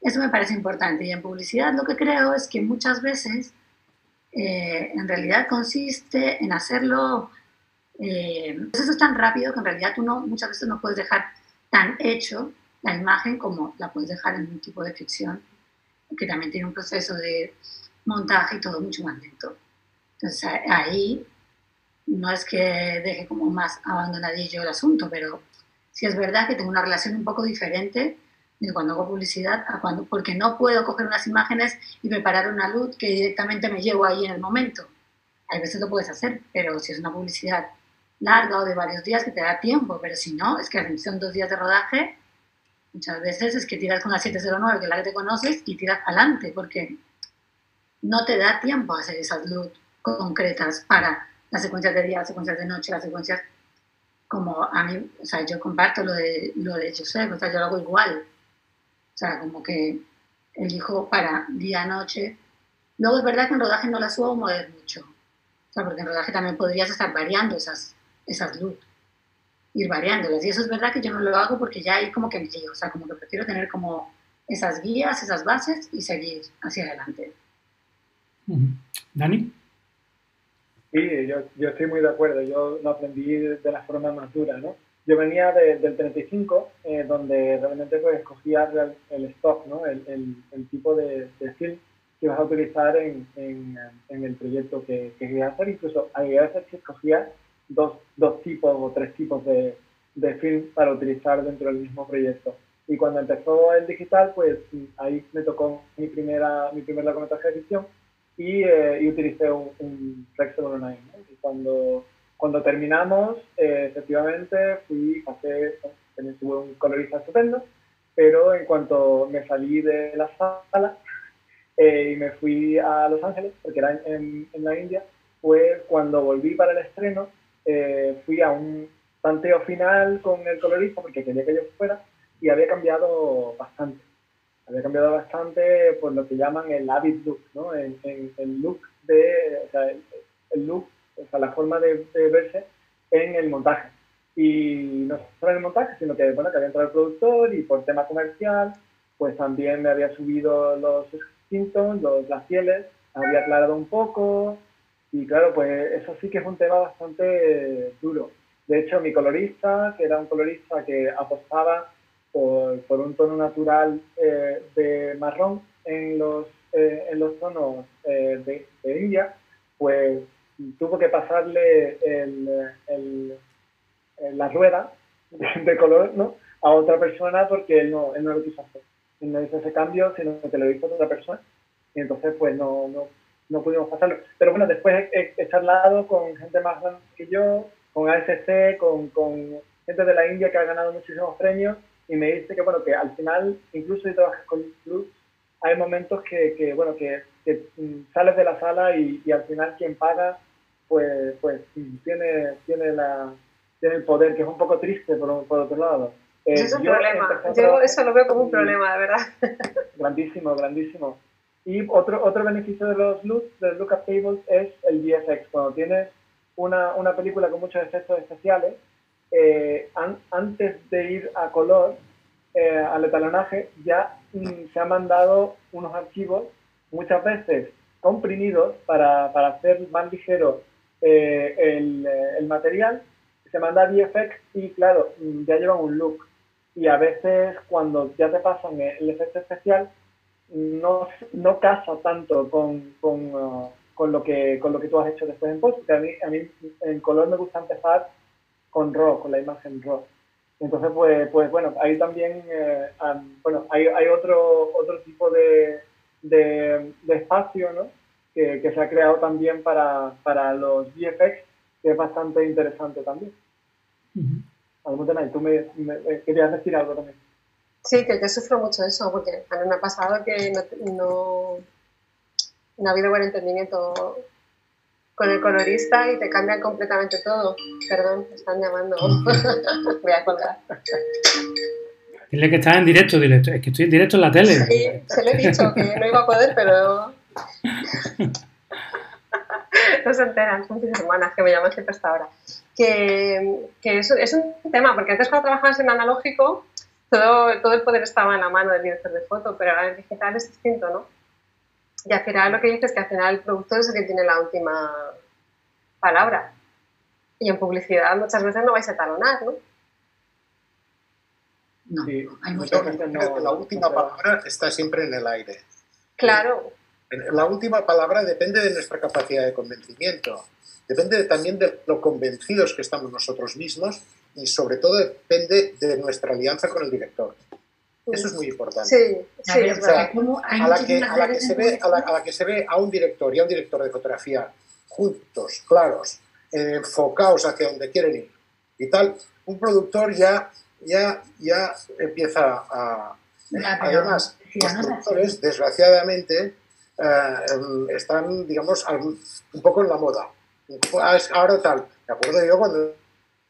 Eso me parece importante. Y en publicidad lo que creo es que muchas veces eh, en realidad consiste en hacerlo, eh, eso es tan rápido que en realidad tú no, muchas veces no puedes dejar tan hecho la imagen como la puedes dejar en un tipo de ficción que también tiene un proceso de montaje y todo mucho más lento. Entonces ahí no es que deje como más abandonadillo el asunto, pero sí es verdad que tengo una relación un poco diferente de cuando hago publicidad a cuando, porque no puedo coger unas imágenes y preparar una luz que directamente me llevo ahí en el momento. A veces lo puedes hacer, pero si es una publicidad larga o de varios días que te da tiempo, pero si no, es que son dos días de rodaje, muchas veces es que tiras con la 709, que es la que te conoces, y tiras adelante, porque no te da tiempo a hacer esas luz concretas para las secuencias de día, las secuencias de noche, las secuencias como a mí, o sea, yo comparto lo de, lo de Josep, o sea, yo lo hago igual. O sea, como que elijo para día-noche. Luego es verdad que en rodaje no la suelo mover mucho. O sea, porque en rodaje también podrías estar variando esas, esas luz, ir variándolas. Y eso es verdad que yo no lo hago porque ya ahí como que me llego. O sea, como que prefiero tener como esas guías, esas bases y seguir hacia adelante. ¿Dani? Sí, yo, yo estoy muy de acuerdo. Yo lo aprendí de la forma más dura, ¿no? Yo venía del 35, eh, donde realmente pues escogías el, stock, ¿no? El, el, tipo de, de, film que ibas a utilizar en, en, en el proyecto que, que, querías hacer. Incluso a veces que escogías dos, dos tipos o tres tipos de, de film para utilizar dentro del mismo proyecto. Y cuando empezó el digital, pues ahí me tocó mi primera mi primer largometraje de edición y, eh, y utilicé un, un Rex 109. Y cuando, cuando terminamos, eh, efectivamente, fui, pasé, tuve un colorista estupendo, pero en cuanto me salí de la sala eh, y me fui a Los Ángeles, porque era en, en, la India, fue cuando volví para el estreno, fui a un tanteo final con el colorista, porque quería que yo fuera, y había cambiado bastante había cambiado bastante por lo que llaman el habit look, ¿no? El, el, look de, o sea, el, look, o sea, la forma de, verse en el montaje. Y no solo en el montaje, sino que, bueno, que había entrado el productor y por tema comercial, pues también me había subido los síntomas, los, las pieles, había aclarado un poco y claro, pues eso sí que es un tema bastante duro. De hecho, mi colorista, que era un colorista que apostaba por, por un tono natural eh, de marrón en los, eh, en los tonos eh, de, de, India, pues tuvo que pasarle el, el, la rueda de, color ¿no? a otra persona porque él no, él no lo quiso hacer. Él no hizo ese cambio, sino que lo hizo otra persona. Y entonces, pues no, no, no pudimos pasarlo. Pero bueno, después he, he, charlado con gente más grande que yo, con ASC, con, con gente de la India que ha ganado muchísimos premios y me dice que, bueno, que al final, incluso si trabajas con Plus, hay momentos que, que bueno, que, que, mm, sales de la sala y, y, al final quien paga, pues, pues tiene, tiene, la, tiene el poder, que es un poco triste por, por otro lado. Eh, es un problema. Yo eso lo veo como un problema, de verdad. Grandísimo, grandísimo. Y otro, otro beneficio de los looks, de los lookup tables, es el VFX. Cuando tienes una, una película con muchos efectos especiales, eh, antes de ir a color, eh, al etalonaje, ya mm, se han mandado unos archivos, muchas veces comprimidos, para, para hacer más ligero eh, el, el, material. Se manda VFX y, claro, mm, ya llevan un look. Y a veces, cuando ya te pasan el efecto especial, no, no casa tanto con, con, uh, con, lo que, con lo que tú has hecho después en post. a mí, a mí en color me gusta empezar con RAW, con la imagen RAW. Entonces, pues, pues bueno, ahí también, eh, bueno, hay, hay, otro, otro tipo de, de, espacio, ¿no? Que, que, se ha creado también para, para, los VFX, que es bastante interesante también. Uh tú me, querías decir algo también. Sí, que yo sufro mucho eso, porque a mí me ha pasado que no, no, no ha habido buen entendimiento con el colorista y te cambian completamente todo. Perdón, me están llamando. Voy a colgar. Dile que estás en directo, dile, es que estoy en directo en la tele. Sí, se lo he dicho que no iba a poder, pero. no se enteran, son de semana que me llaman siempre hasta ahora. Que, que es, es, un tema, porque antes cuando trabajabas en analógico, todo, todo el poder estaba en la mano del director de foto, pero ahora en digital es distinto, ¿no? Y al final lo que dices es que al final el productor es el que tiene la última palabra. Y en publicidad muchas veces no vais a talonar, ¿no? No, hay la última palabra está siempre en el aire. Claro. La última palabra depende de nuestra capacidad de convencimiento, depende también de lo convencidos que estamos nosotros mismos y sobre todo depende de nuestra alianza con el director. Eso es muy importante. Sí, sí, a, la que, a, la que se ve, a, la, que se ve a un director y a un director de fotografía juntos, claros, enfocados hacia donde quieren ir y tal, un productor ya, ya, ya empieza a... además, los productores, desgraciadamente, eh, están, digamos, un poco en la moda. Ah, ahora tal. Me acuerdo yo cuando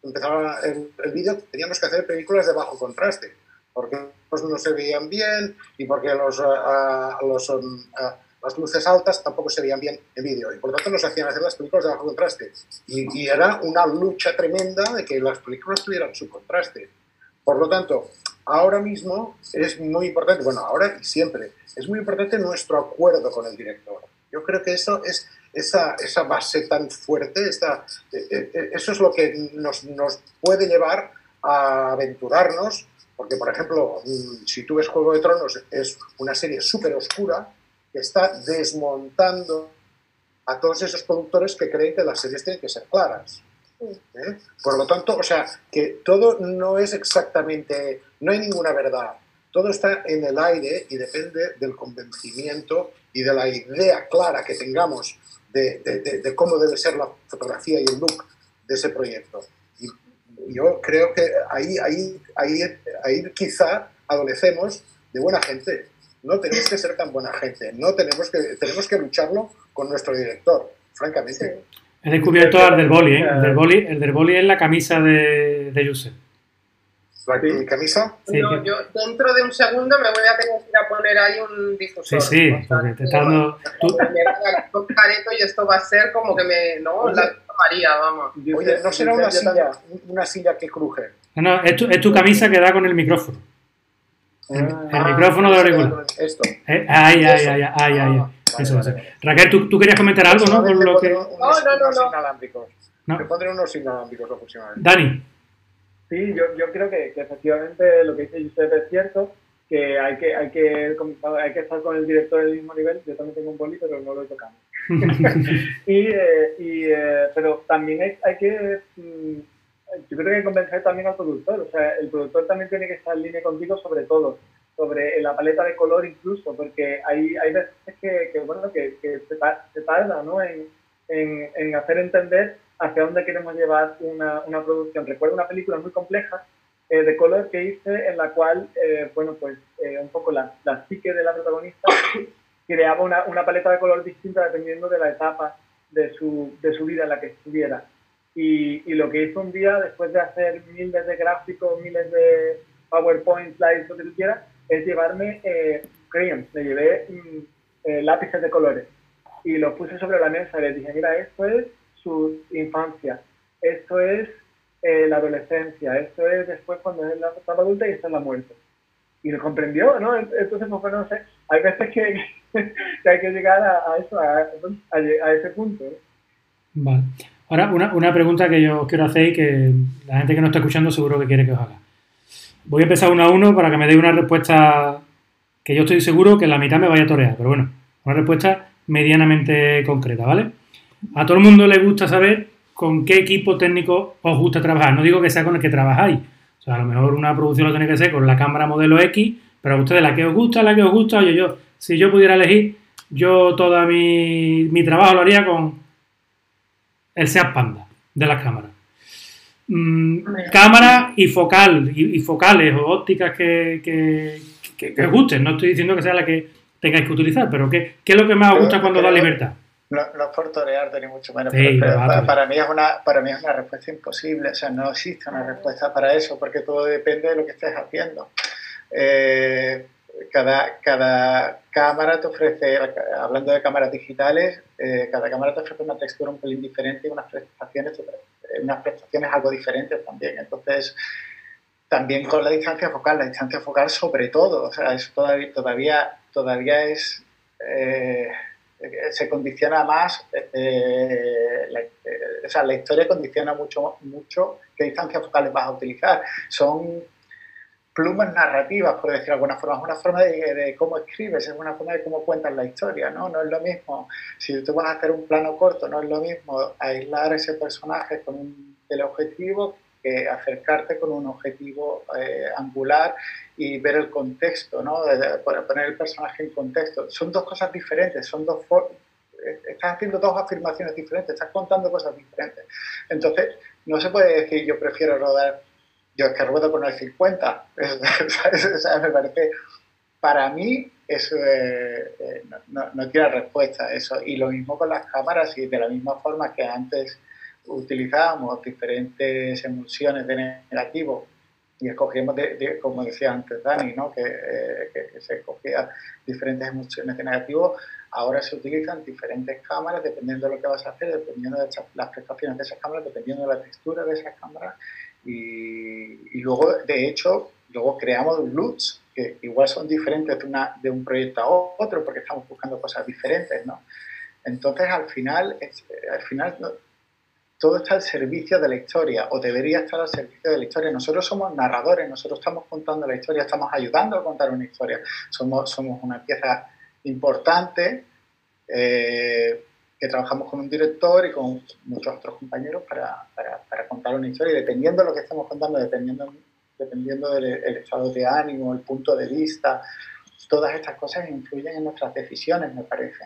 empezaba el, el vídeo, teníamos que hacer películas de bajo contraste, porque no se veían bien y porque los, eh, los eh, las luces altas tampoco se veían bien en vídeo y por tanto nos hacían hacer las películas de bajo contraste y, era una lucha tremenda de que las películas tuvieran su contraste. Por lo tanto, ahora mismo es muy importante, bueno, ahora y siempre, es muy importante nuestro acuerdo con el director. Yo creo que eso es esa, esa base tan fuerte, esta, eh, eh, eso es lo que nos, nos puede llevar a aventurarnos, porque por ejemplo, mm, si tú ves Juego de Tronos, es una serie súper oscura que está desmontando a todos esos productores que creen que las series tienen que ser claras. ¿eh? Por lo tanto, o sea, que todo no es exactamente, no hay ninguna verdad. Todo está en el aire y depende del convencimiento y de la idea clara que tengamos de, cómo debe ser la fotografía y el look de ese proyecto. Yo creo que ahí, ahí, ahí, ahí quizá adolecemos de buena gente. No tenemos que ser tan buena gente, no tenemos que, tenemos que lucharlo con nuestro director, francamente. He descubierto al del boli, ¿eh? El del boli, el del boli es la camisa de, de Yusef. ¿La camisa? Sí, yo dentro de un segundo me voy a tener que ir a poner ahí un difusor. Sí, sí, porque te está dando... Tú... careto y esto va a ser como que me... No, la María, vamos. Oye, ¿no será una silla, una silla que cruje? No, no, es tu, es tu camisa que da con el micrófono. El, ah, micrófono de auricular. Esto. Eh, ay, ay, ay, ay, ay, Eso va a ser. Raquel, ¿tú, ¿tú, querías comentar algo, ¿no? Con lo que... No, no, no. no. Inalámbricos. No. Te pondré unos inalámbricos aproximadamente. Dani. Sí, yo, yo creo que, que, efectivamente lo que dice usted es cierto, que hay que, hay, que, hay que estar con el director del mismo nivel. Yo también tengo un boli, pero no lo he tocado. y, eh, y, eh, pero también hay, hay que... Mm, yo creo que hay que convencer también al productor. O sea, el productor también tiene que estar en línea contigo sobre todo, sobre la paleta de color incluso, porque hay, hay veces que, que bueno, que, que se, tarda ¿no? en, en, en hacer entender hacia dónde queremos llevar una, una producción. Recuerdo una película muy compleja eh, color que hice en la cual, eh, bueno, pues eh, un poco la, la, psique de la protagonista creaba una, una, paleta de color distinta dependiendo de la etapa de su, de su vida en la que estuviera. Y, y, lo que hizo un día, después de hacer miles de gráficos, miles de PowerPoint, slides, lo que tú quieras, es llevarme eh, crayons, me llevé mm, lápices de colores. Y los puse sobre la mesa y les dije, mira, esto es su infancia, esto es eh, la adolescencia, esto es después cuando es la etapa adulta y esto es la muerte. Y lo comprendió, ¿no? Entonces, pues, no sé, hay veces que, hay que llegar a, eso, a, ese punto. Vale. Ahora, una, una, pregunta que yo quiero hacer y que la gente que no está escuchando seguro que quiere que os haga. Voy a empezar uno a uno para que me dé una respuesta que yo estoy seguro que la mitad me vaya a torear, pero bueno, una respuesta medianamente concreta, ¿vale? A todo el mundo le gusta saber con qué equipo técnico os gusta trabajar. No digo que sea con el que trabajáis. O sea, a lo mejor una producción lo tiene que ser con la cámara modelo X, pero a ustedes la que os gusta, la que os gusta. Oye, yo, si yo pudiera elegir, yo todo mi, mi trabajo lo haría con el Seat Panda de las cámaras. Mm, cámara y focal, y, focales o ópticas que, que, que, os gusten. No estoy diciendo que sea la que tengáis que utilizar, pero ¿qué, qué es lo que más os gusta cuando da libertad? No, no, es por torearte ni mucho menos, pero, para, mí es una, para mí es una respuesta imposible, o sea, no existe una respuesta para eso, porque todo depende de lo que estés haciendo. Eh, cada, cada cámara te ofrece, hablando de cámaras digitales, eh, cada cámara te ofrece una textura un pelín diferente y unas prestaciones, unas prestaciones algo diferentes también. Entonces, también con la distancia focal, la distancia focal sobre todo, o sea, eso todavía, todavía, todavía es... Eh, se condiciona más, eh, eh, o sea, la historia condiciona mucho, mucho qué distancias focales vas a utilizar. Son, plumas narrativas, por decirlo de alguna forma. Es una forma de, cómo escribes, es una forma de cómo cuentas la historia, ¿no? No es lo mismo, si tú vas a hacer un plano corto, no es lo mismo aislar ese personaje con un teleobjetivo que acercarte con un objetivo eh, angular y ver el contexto, ¿no? poner el personaje en contexto. Son dos cosas diferentes, son dos eh, estás haciendo dos afirmaciones diferentes, estás contando cosas diferentes. Entonces, no se puede decir yo prefiero rodar yo es que ruedo con el 50. me parece, para mí, eso eh, no, tiene respuesta. Eso. Y lo mismo con las cámaras, y de la misma forma que antes utilizábamos diferentes emulsiones de negativo y escogíamos, como decía antes Dani, ¿no? que, eh, se escogían diferentes emulsiones de negativo, ahora se utilizan diferentes cámaras dependiendo de lo que vas a hacer, dependiendo de las prestaciones de esas cámaras, dependiendo de la textura de esas cámaras y, luego, de hecho, luego creamos LUTs que igual son diferentes de, una, de un proyecto a otro porque estamos buscando cosas diferentes, ¿no? Entonces, al final, al final todo está al servicio de la historia o debería estar al servicio de la historia. Nosotros somos narradores, nosotros estamos contando la historia, estamos ayudando a contar una historia. Somos, somos una pieza importante eh, que trabajamos con un director y con muchos otros compañeros para, para, contar una historia y dependiendo de lo que estamos contando, dependiendo, dependiendo del estado de ánimo, el punto de vista, todas estas cosas influyen en nuestras decisiones, me parece.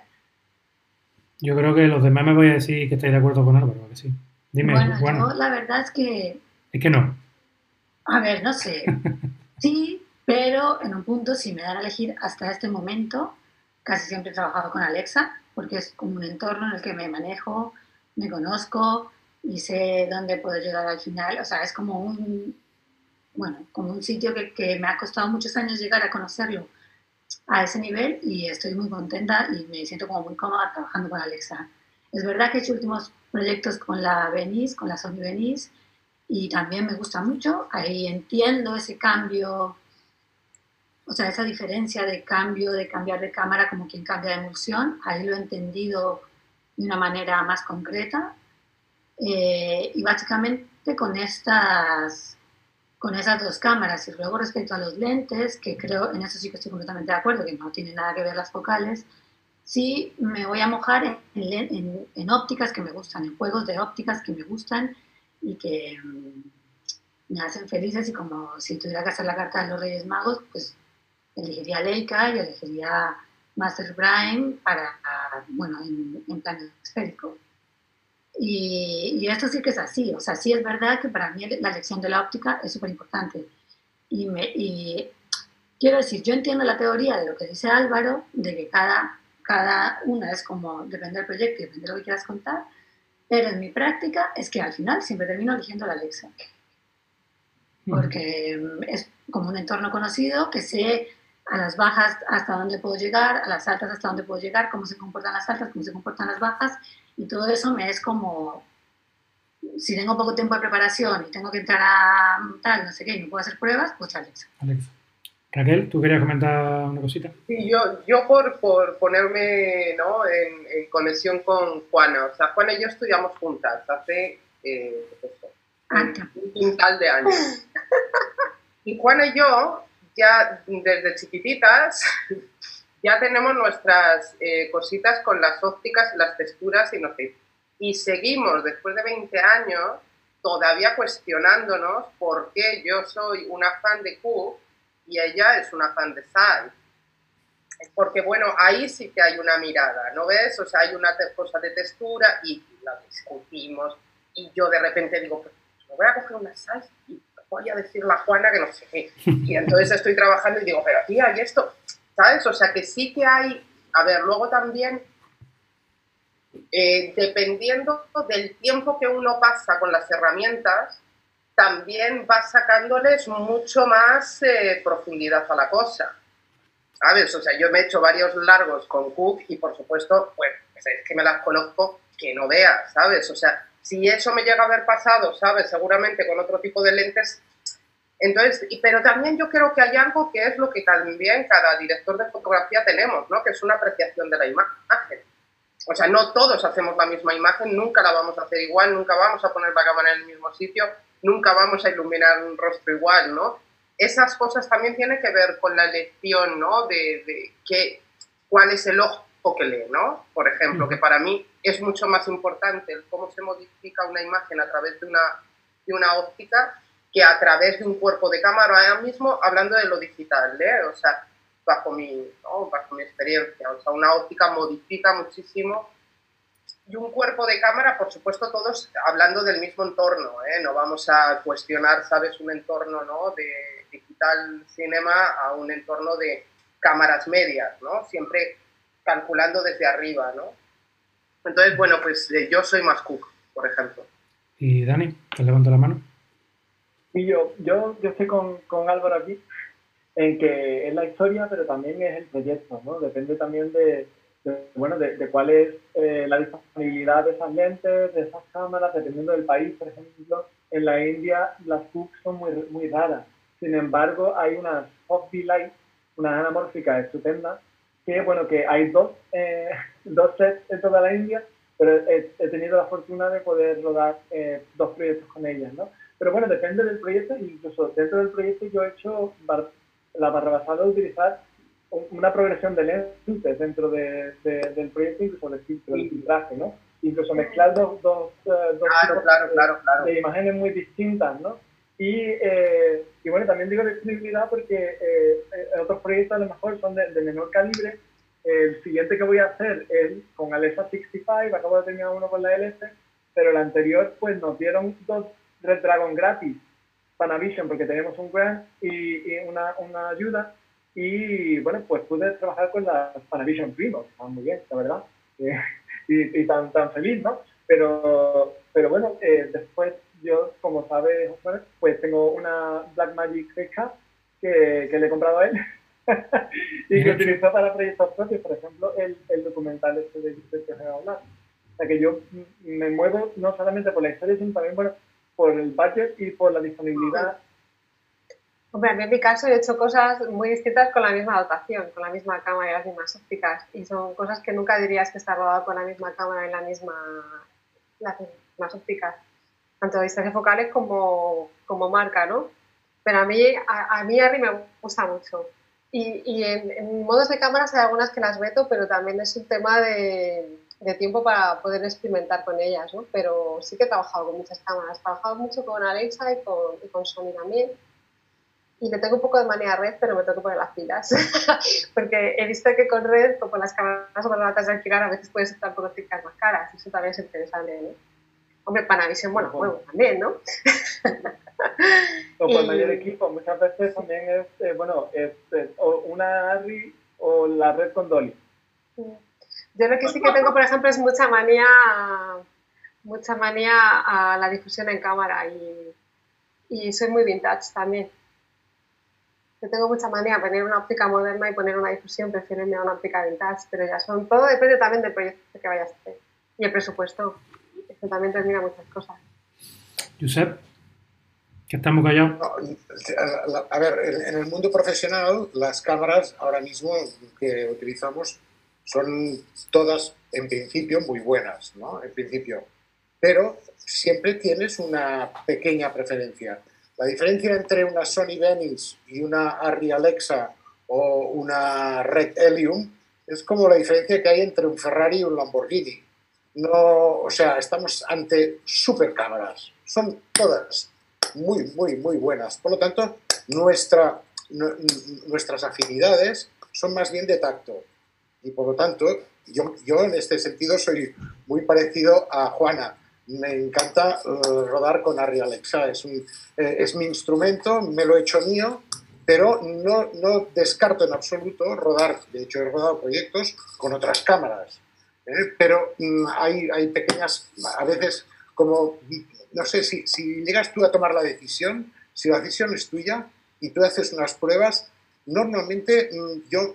Yo creo que los demás me voy a decir que estáis de acuerdo con Álvaro, que sí. Dime, bueno, la verdad es que... Es que no. A ver, no sé. sí, pero en un punto, si me dan a elegir hasta este momento, casi siempre he trabajado con Alexa porque es como un entorno en el que me manejo, me conozco y sé dónde puedo llegar al final. O sea, es como un, bueno, como un sitio que, que me ha costado muchos años llegar a conocerlo a ese nivel y estoy muy contenta y me siento como muy cómoda trabajando con Alexa. Es verdad que hecho últimos proyectos con la Venice, con la Sony Venice, y también me gusta mucho. Ahí entiendo ese cambio o sea, esa diferencia de cambio, de cambiar de cámara como quien cambia de emulsión, ahí lo he entendido de una manera más concreta. Eh, y básicamente con estas, con esas dos cámaras. Y luego respecto a los lentes, que creo, en eso sí que estoy completamente de acuerdo, que no tiene nada que ver las focales, sí me voy a mojar en, ópticas que me gustan, en juegos de ópticas que me gustan y que mm, me hacen felices y como si tuviera que hacer la carta de los Reyes Magos, pues elegiría Leica y elegiría Master Brain para, bueno, en, en plano esférico. Y, y, esto sí que es así, o sea, sí es verdad que para mí la lección de la óptica es súper importante. Y quiero decir, yo entiendo la teoría de lo que dice Álvaro, de que cada, cada una es como, depende del proyecto y depende de lo que quieras contar, pero en mi práctica es que al final siempre termino eligiendo la Alexa. Porque es como un entorno conocido que sé a las bajas hasta dónde puedo llegar, a las altas hasta dónde puedo llegar, cómo se comportan las altas, cómo se comportan las bajas, y todo eso me es como, si tengo poco tiempo de preparación y tengo que entrar a tal, no sé qué, y no puedo hacer pruebas, pues Alexa. Alexa. Raquel, ¿tú querías comentar una cosita? Sí, yo, yo por, por ponerme ¿no? en, en, conexión con Juana, o sea, Juana y yo estudiamos juntas hace eh, ah, un quintal de años. Y Juana y yo ya desde chiquititas ya tenemos nuestras eh, cositas con las ópticas, las texturas y no sé. Y seguimos después de 20 años todavía cuestionándonos por qué yo soy una fan de Q y ella es una fan de Sai. Porque bueno, ahí sí que hay una mirada, ¿no ves? O sea, hay una cosa de textura y la discutimos y yo de repente digo, pues me voy a coger una Sai y voy a decirle a Juana que no sé qué. Y entonces estoy trabajando y digo, pero tía, ¿y esto? ¿Sabes? O sea, que sí que hay, a ver, luego también, eh, dependiendo del tiempo que uno pasa con las herramientas, también va sacándoles mucho más eh, profundidad a la cosa. ¿Sabes? O sea, yo me he hecho varios largos con Cook y por supuesto, bueno, es que me las conozco que no veas, ¿sabes? O sea, si eso me llega a haber pasado, ¿sabes? Seguramente con otro tipo de lentes. Entonces, pero también yo creo que hay algo que es lo que también cada director de fotografía tenemos, ¿no? Que es una apreciación de la imagen. O sea, no todos hacemos la misma imagen, nunca la vamos a hacer igual, nunca vamos a poner la cámara en el mismo sitio, nunca vamos a iluminar un rostro igual, ¿no? esas cosas también tienen que ver con la elección, ¿no? De, de qué, cuál es el ojo que lee, ¿no? Por ejemplo, que para mí es mucho más importante el cómo se modifica una imagen a través de una, de una óptica que a través de un cuerpo de cámara ahora mismo, hablando de lo digital, ¿eh? O sea, bajo mi, bajo mi experiencia, o sea, una óptica modifica muchísimo y un cuerpo de cámara, por supuesto, todos hablando del mismo entorno, ¿eh? no vamos a cuestionar, sabes, un entorno ¿no? de digital cinema a un entorno de cámaras medias, ¿no? siempre calculando desde arriba. ¿no? Entonces, bueno, pues eh, yo soy más cook, por ejemplo. ¿Y Dani? ¿Te levanto la mano? Y yo, yo, yo estoy con, con Álvaro aquí, en que es la historia, pero también es el proyecto, ¿no? Depende también de, bueno, de, cuál es eh, la disponibilidad de esas lentes, de esas cámaras, dependiendo del país. Por ejemplo, en la India las PUC son muy, muy raras. Sin embargo, hay unas Hobby Light, una anamórfica estupenda, que bueno, que hay dos, eh, dos sets en toda la India, pero he, tenido la fortuna de poder rodar eh, dos proyectos con ellas, ¿no? Pero bueno, depende del proyecto, incluso dentro del proyecto yo he hecho la barra basada de utilizar una progresión de lentes dentro de, del proyecto, incluso del filtraje, ¿no? Incluso mezclar dos, dos, eh, dos claro, claro, claro, de imágenes muy distintas, ¿no? Y, eh, y bueno, también digo disponibilidad porque eh, otros proyectos a lo mejor son de, menor calibre. El siguiente que voy a hacer es con Alexa 65, acabo de terminar uno con la LS, pero el anterior pues nos dieron dos Red Dragon gratis, Panavision, porque tenemos un grant y, y una, una ayuda y bueno, pues pude trabajar con la Panavision Primo, está muy bien, la verdad. Eh, y, tan, tan feliz, ¿no? Pero, pero bueno, eh, después yo, como sabes, pues tengo una Blackmagic Hecha que, que le he comprado a él y que utilizo para proyectos propios, por ejemplo, el, el documental este de que os he hablar. O sea que yo me muevo no solamente por la historia, sino también por, por el budget y por la disponibilidad Hombre, a mí en mi caso he hecho cosas muy distintas con la misma dotación, con la misma cámara y las mismas ópticas. Y son cosas que nunca dirías que está rodado con la misma cámara y la misma, las mismas ópticas, tanto distancias focales como, como marca, ¿no? Pero a mí, a, mí Harry me gusta mucho. Y, y en, modos de cámaras hay algunas que las veto, pero también es un tema de, de tiempo para poder experimentar con ellas, ¿no? Pero sí que he trabajado con muchas cámaras. He trabajado mucho con Alexa y con, y con Sony también y le tengo un poco de manía a red, pero me tengo que poner las pilas. Porque he visto que con red, como las cámaras o con las de alquilar, a veces puedes estar con ópticas más caras. Eso también es interesante, ¿no? Hombre, Panavision, bueno, juego también, ¿no? o con mayor equipo, muchas veces también es, eh, bueno, es, o una ARRI o la red con Dolly. Yo lo que sí que tengo, por ejemplo, es mucha manía, mucha manía a la difusión en cámara y, y soy muy vintage también. Yo tengo mucha manía poner una óptica moderna y poner una difusión, prefiero enviar una óptica vintage, pero ya son, todo depende también del proyecto que vayas a hacer y el presupuesto. Eso también termina muchas cosas. Josep, que estamos callados. a ver, en el mundo profesional, las cámaras ahora mismo que utilizamos son todas, en principio, muy buenas, ¿no? En principio. Pero siempre tienes una pequeña preferencia. La diferencia entre una Sony Venice y una Arri Alexa o una Red Helium es como la diferencia que hay entre un Ferrari y un Lamborghini. No, o sea, estamos ante super cámaras. Son todas muy, muy, muy buenas. Por lo tanto, nuestra, nuestras afinidades son más bien de tacto. Y por lo tanto, yo, yo en este sentido soy muy parecido a Juana me encanta eh, rodar con Arri Alexa. Eh, es mi instrumento, me lo he hecho mío, pero no, descarto en absoluto rodar. De hecho, he rodado proyectos con otras cámaras. ¿eh? Pero mm, hay, pequeñas, a veces, como, no sé, si, si llegas tú a tomar la decisión, si la decisión es tuya y tú haces unas pruebas, normalmente mm, yo,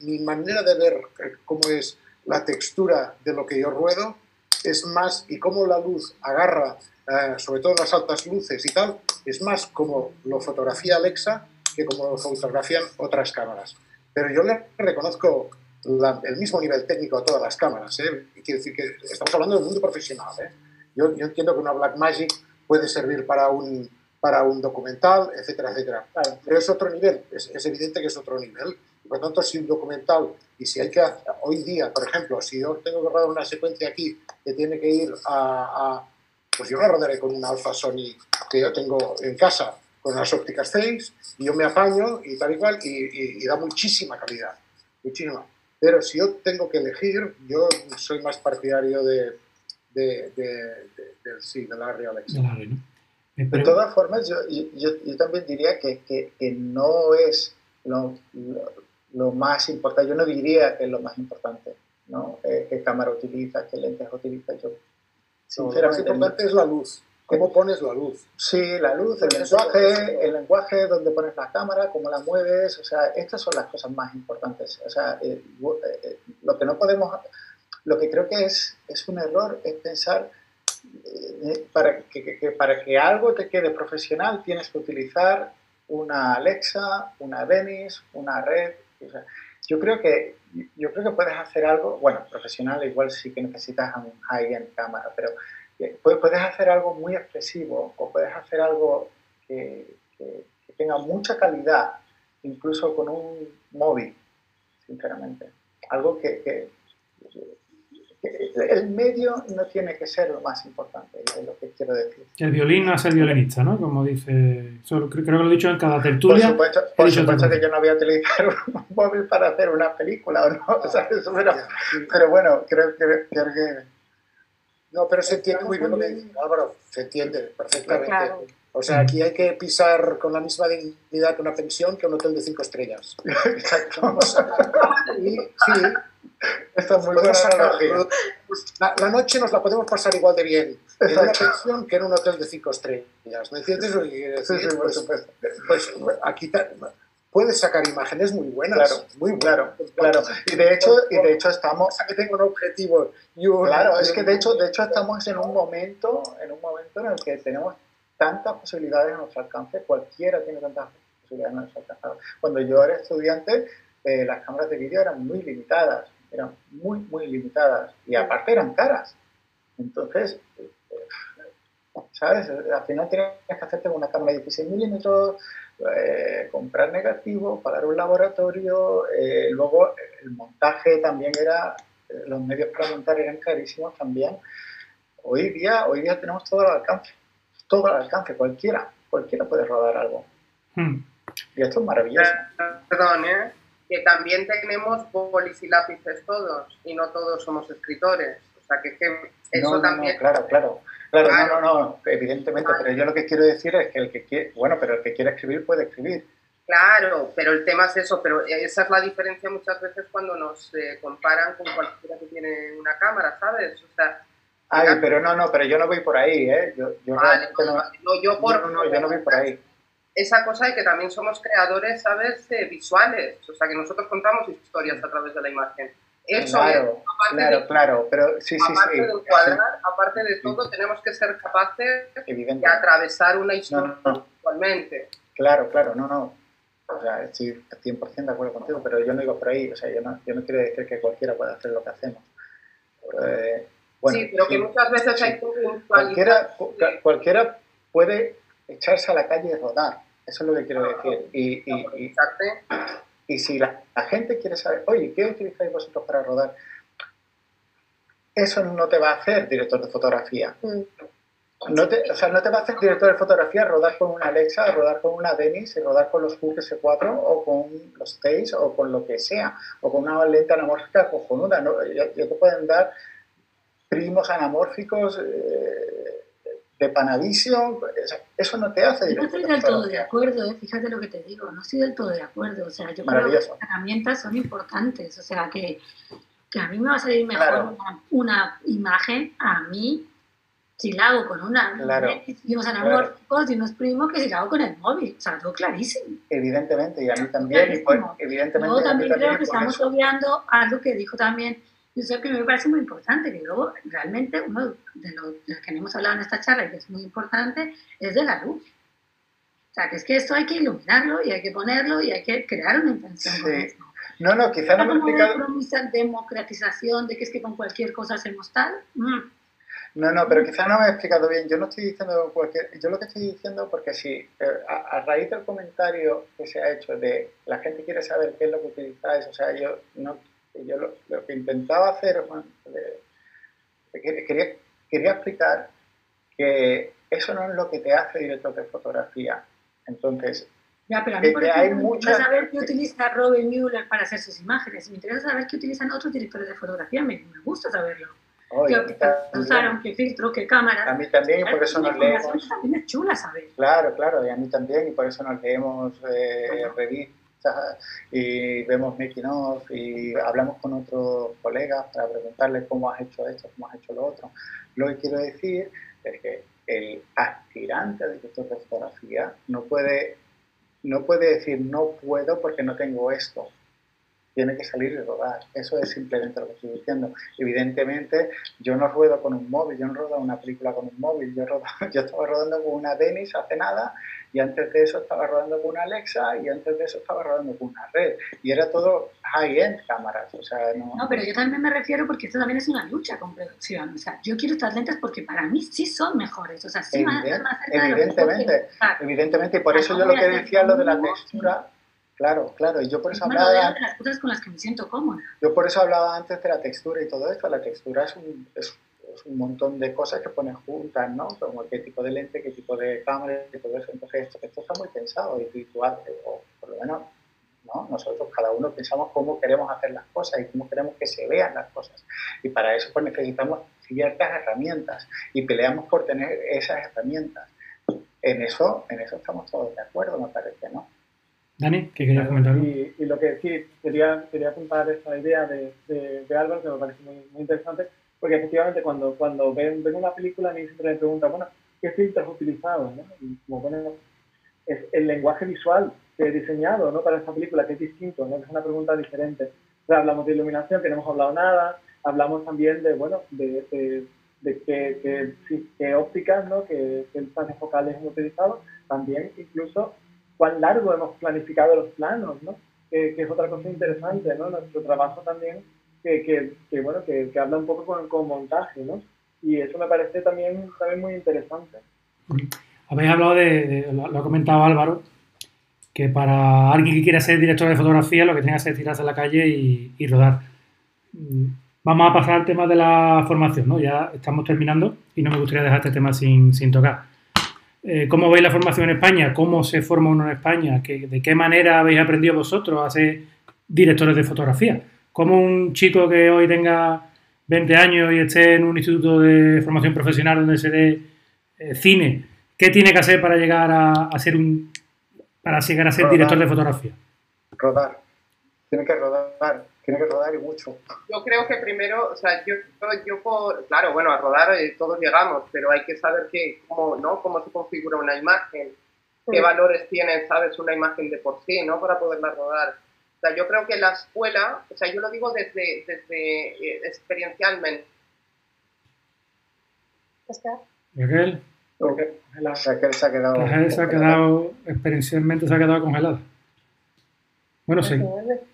mi manera de ver cómo es la textura de lo que yo ruedo, es más, y cómo la luz agarra, eh, sobre todo las altas luces y tal, es más como lo fotografía Alexa que como lo fotografían otras cámaras. Pero yo le reconozco el mismo nivel técnico a todas las cámaras. ¿eh? Quiero decir que estamos hablando del mundo profesional. ¿eh? Yo, yo, entiendo que una Blackmagic puede servir para un, para un documental, etcétera, etcétera. Pero es otro nivel, es, es, evidente que es otro nivel. Por lo tanto, si un documental, y si hay que, hoy día, por ejemplo, si yo tengo que rodar una secuencia aquí que tiene que ir a, a pues yo la rodaré con un Alpha Sony que yo tengo en casa, con las ópticas 6, y yo me apaño y tal y cual, y, y, da muchísima calidad, muchísima. Pero si yo tengo que elegir, yo soy más partidario de, de, de, de sí, de la Real De todas formas, yo, yo, yo también diría que, que, que no es lo, lo, más importante, yo no diría que es lo más importante, ¿no? Eh, qué cámara utiliza, qué lentes utiliza, yo sinceramente... lo más importante es la luz. ¿Cómo pones la luz? Sí, la luz, el lenguaje, el lenguaje donde pones la cámara, cómo la mueves, o sea, estas son las cosas más importantes. O sea, eh, eh, lo que no podemos, lo que creo que es, es un error es pensar para que, que, para que algo te quede profesional tienes que utilizar una Alexa, una Venice, una red. Yo creo que yo creo que puedes hacer algo, bueno, profesional igual sí que necesitas un high-end cámara, pero eh, puedes hacer algo muy expresivo o puedes hacer algo que, tenga mucha calidad, incluso con un móvil, sinceramente. Algo que, el medio no tiene que ser lo más importante, es lo que quiero decir. El violín no es el violinista, ¿no? Como dice, creo, que lo he dicho en cada tertulia. Por supuesto, que yo no voy a utilizar un móvil para hacer una película, ¿o no? O sea, eso, pero, pero, bueno, creo, creo, que... No, pero se entiende muy bien, Álvaro, se entiende perfectamente. O sea, aquí hay que pisar con la misma dignidad que una pensión que un hotel de cinco estrellas. Exacto. y, sí, esta es muy buena la, noche nos la podemos pasar igual de bien en una pensión que en un hotel de cinco estrellas. ¿Me entiendes lo que quiero decir? Sí, sí, pues, pues, aquí puedes sacar imágenes muy buenas. Claro, muy claro, claro. Y de hecho, y de hecho estamos. que tengo un objetivo. claro, es que de hecho, de hecho estamos en un momento, en un momento en el que tenemos tantas posibilidades a nuestro alcance. Cualquiera tiene tantas posibilidades a nuestro alcance. Cuando yo era estudiante, eh, las cámaras de vídeo eran muy limitadas eran muy, muy limitadas y aparte eran caras. Entonces, ¿sabes? Al final tienes que hacerte una cámara de 16 milímetros, eh, comprar negativo, pagar un laboratorio, eh, luego el montaje también era, los medios para montar eran carísimos también. Hoy día, hoy día tenemos todo al alcance, todo al alcance, cualquiera, cualquiera puede rodar algo. Hmm. Y esto es maravilloso. Perdón, ¿eh? Que también tenemos bolis y lápices todos y no todos somos escritores. O sea, que, eso también... No, claro, claro. Claro, no, no, no, evidentemente, pero yo lo que quiero decir es que el que quiere, bueno, pero el que quiere escribir puede escribir. Claro, pero el tema es eso, pero esa es la diferencia muchas veces cuando nos eh, comparan con cualquiera que tiene una cámara, ¿sabes? O sea, Ay, pero no, no, pero yo no voy por ahí, ¿eh? Yo, yo no, no, yo por, no, no, yo no voy por ahí esa cosa de que también somos creadores, ¿sabes?, visuales. O sea, que nosotros contamos historias a través de la imagen. Eso claro, claro, claro, pero sí, sí, aparte De encuadrar, aparte de todo, tenemos que ser capaces de atravesar una historia visualmente. Claro, claro, no, no. O sea, estoy 100% de acuerdo contigo, pero yo no digo por ahí. O sea, yo no, yo no quiero decir que cualquiera pueda hacer lo que hacemos. Eh, bueno, sí, pero que muchas veces hay que cualquiera, cualquiera puede echarse a la calle y rodar. Eso es lo que quiero decir. Y, y, y, si la, gente quiere saber, oye, ¿qué utilizáis vosotros para rodar? Eso no te va a hacer director de fotografía. Mm. No te, o sea, no te va a hacer director de fotografía rodar con una Alexa, rodar con una Dennis, rodar con los Hook S4 o con los Taze o con lo que sea, o con una lente anamórfica cojonuda. ¿no? Ya, te pueden dar primos anamórficos. Eh, de Panavision, eso no te hace. no estoy del todo de acuerdo, ¿eh? fíjate lo que te digo, no estoy del todo de acuerdo. O sea, yo creo que las herramientas son importantes, o sea, que, que a mí me va a salir mejor una, imagen a mí si la hago con una claro, y unos anamórficos y unos primos que si la hago con el móvil. O sea, todo clarísimo. Evidentemente, y a mí también. Y pues, evidentemente, Yo también creo que estamos obviando algo que dijo también eso que me parece muy importante, que luego realmente uno de lo, que hemos hablado en esta charla y que es muy importante es de la luz. O sea, que es que esto hay que iluminarlo y hay que ponerlo y hay que crear una intención con eso. No, no, quizá no me he explicado... democratización de que es que con cualquier cosa hacemos tal. Mm. No, no, pero quizás no me he explicado bien. Yo no estoy diciendo cualquier... Yo lo que estoy diciendo, porque si eh, a, raíz del comentario que se ha hecho de la gente quiere saber qué es lo que utilizáis, o sea, yo, no, yo lo, que intentaba hacer, quería, quería explicar que eso no es lo que te hace director de fotografía. Entonces, ya, pero a mí, por ejemplo, me interesa saber qué utiliza Robin Mueller para hacer sus imágenes. Me interesa saber qué utilizan otros directores de fotografía. Me, me gusta saberlo. qué usaron, qué filtro, qué cámara. A mí también, y por eso nos leemos. También es chula saber. Claro, claro, y a mí también, y por eso nos leemos eh, revistas y vemos making of y hablamos con otros colegas para preguntarles cómo has hecho esto, cómo has hecho lo otro. Lo que quiero decir es que el aspirante a director de fotografía no puede, no puede decir no puedo porque no tengo esto tiene que salir y rodar. Eso es simplemente lo que estoy diciendo. Evidentemente, yo no ruedo con un móvil, yo no ruedo una película con un móvil, yo, yo estaba rodando con una Denis hace nada y antes de eso estaba rodando con una Alexa y antes de eso estaba rodando con una red. Y era todo high-end cámaras. O sea, no... no, pero yo también me refiero porque esto también es una lucha con producción. O sea, yo quiero estas lentes porque para mí sí son mejores. O sea, sí más, más Evidentemente, evidentemente. Y por eso yo lo que decía, lo de la textura Claro, claro, y yo por eso hablaba... de las cosas con las que me siento cómoda. Yo por eso hablaba antes de la textura y todo esto. La textura es un, es, un montón de cosas que pones juntas, ¿no? Como qué tipo de lente, qué tipo de cámara y todo eso. Entonces, esto, esto está muy pensado y tú, o por lo menos ¿no? Nosotros cada uno pensamos cómo queremos hacer las cosas y cómo queremos que se vean las cosas. Y para eso pues necesitamos ciertas herramientas y peleamos por tener esas herramientas. En eso, en eso estamos todos de acuerdo, me parece, ¿no? Dani, ¿qué querías comentar? Y, y, lo que sí, quería, quería apuntar esta idea de, de, Álvaro, que me parece muy, muy, interesante, porque efectivamente cuando, cuando ven, ven, una película a mí siempre me preguntan, bueno, ¿qué filtros has utilizado? ¿no? Y como ponen, es el lenguaje visual que he diseñado ¿no? para esta película, que es distinto, ¿no? es una pregunta diferente. O hablamos de iluminación, que no hemos hablado nada, hablamos también de, bueno, de, de, de qué, que, ópticas, ¿no? qué, qué focales hemos utilizado, también incluso cuán largo hemos planificado los planos, ¿no? Que, es otra cosa interesante, ¿no? Nuestro trabajo también, que, que, bueno, que, habla un poco con, con, montaje, ¿no? Y eso me parece también, también muy interesante. Habéis hablado de, lo, ha comentado Álvaro, que para alguien que quiera ser director de fotografía lo que tiene que hacer es tirarse a la calle y, y rodar. Vamos a pasar al tema de la formación, ¿no? Ya estamos terminando y no me gustaría dejar este tema sin, sin tocar. Eh, ¿Cómo veis la formación en España? ¿Cómo se forma uno en España? ¿De qué manera habéis aprendido vosotros a ser directores de fotografía? ¿Cómo un chico que hoy tenga 20 años y esté en un instituto de formación profesional donde se dé eh, cine, qué tiene que hacer para llegar a, ser un para llegar a ser director de fotografía? Rodar. Tiene que rodar tiene que rodar y mucho. Yo creo que primero, o sea, yo, yo por, claro, bueno, a rodar eh, todos llegamos, pero hay que saber que, cómo, ¿no? cómo se configura una imagen, qué valores tiene, sabes, una imagen de por sí, ¿no? Para poderla rodar. O sea, yo creo que la escuela, o sea, yo lo digo desde, desde eh, experiencialmente. Raquel. Raquel se ha quedado. Se ha quedado, experiencialmente se ha quedado congelada. Bueno, sí.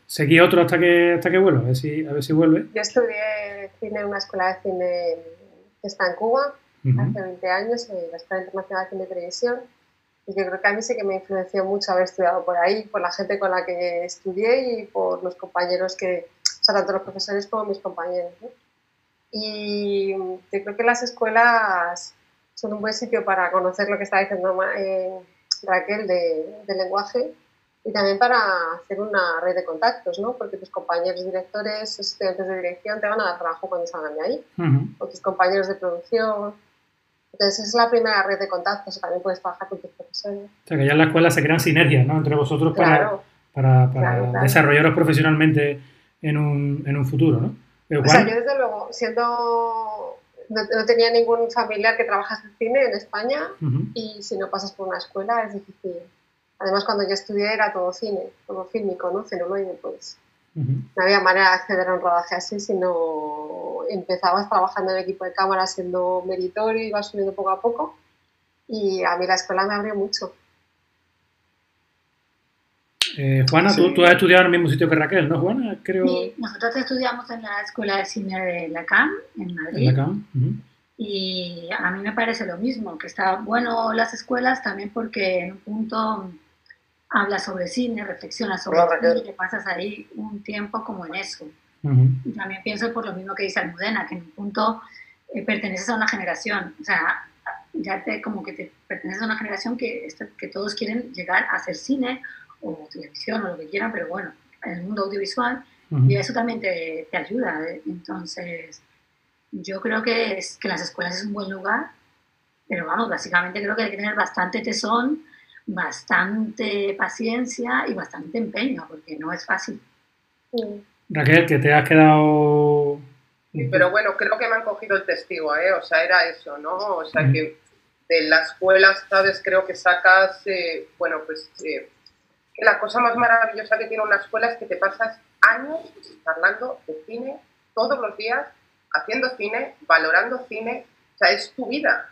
Seguí otro hasta que, hasta que vuelva, a ver, si, a ver si vuelve. Yo estudié cine en una escuela de cine que está en Cuba hace 20 años, en la Escuela Internacional de Cine y Televisión. Y yo creo que a mí sí que me influenció mucho haber estudiado por ahí, por la gente con la que estudié y por los compañeros que, o sea, tanto los profesores como mis compañeros. Y yo creo que las escuelas son un buen sitio para conocer lo que está diciendo eh, Raquel de, de lenguaje y también para hacer una red de contactos, ¿no? Porque tus compañeros directores, estudiantes de dirección te van a dar trabajo cuando salgan de ahí, o tus compañeros de producción. Entonces, es la primera red de contactos, también puedes trabajar con tus profesores. O sea, que ya en la escuela se crean sinergias, ¿no? Entre vosotros para, para, para desarrollaros profesionalmente en un, en un futuro, ¿no? o sea, yo desde luego, siendo... No, tenía ningún familiar que trabajase en cine en España y si no pasas por una escuela es difícil Además, cuando yo estudié era todo cine, todo fílmico, ¿no? Celuloide, pues. No había manera de acceder a un rodaje así, sino empezabas trabajando en el equipo de cámara siendo meritorio, ibas subiendo poco a poco. Y a mí la escuela me abrió mucho. Eh, Juana, tú, tú, has estudiado en el mismo sitio que Raquel, ¿no, Juana? Creo... Sí, nosotros estudiamos en la Escuela de Cine de la CAM, en Madrid. En la CAM. Y a mí me parece lo mismo, que está bueno las escuelas también porque en un punto habla sobre cine, reflexiona sobre cine y que pasas ahí un tiempo como en eso. Y también pienso por lo mismo que dice Almudena, que en un punto eh, perteneces a una generación, o sea, ya te, como que te perteneces a una generación que, que todos quieren llegar a hacer cine o televisión o lo que quieran, pero bueno, en el mundo audiovisual, y eso también te, te ayuda. ¿eh? Entonces, yo creo que, es, que las escuelas es un buen lugar, pero vamos, básicamente creo que hay que tener bastante tesón, bastante paciencia y bastante empeño, porque no es fácil. Raquel, que te has quedado... Sí, pero bueno, creo que me han cogido el testigo, ¿eh? O sea, era eso, ¿no? O sea, que de la escuela, ¿sabes? Creo que sacas, eh, bueno, pues eh, la cosa más maravillosa que tiene una escuela es que te pasas años hablando de cine todos los días haciendo cine, valorando cine, o sea, es tu vida.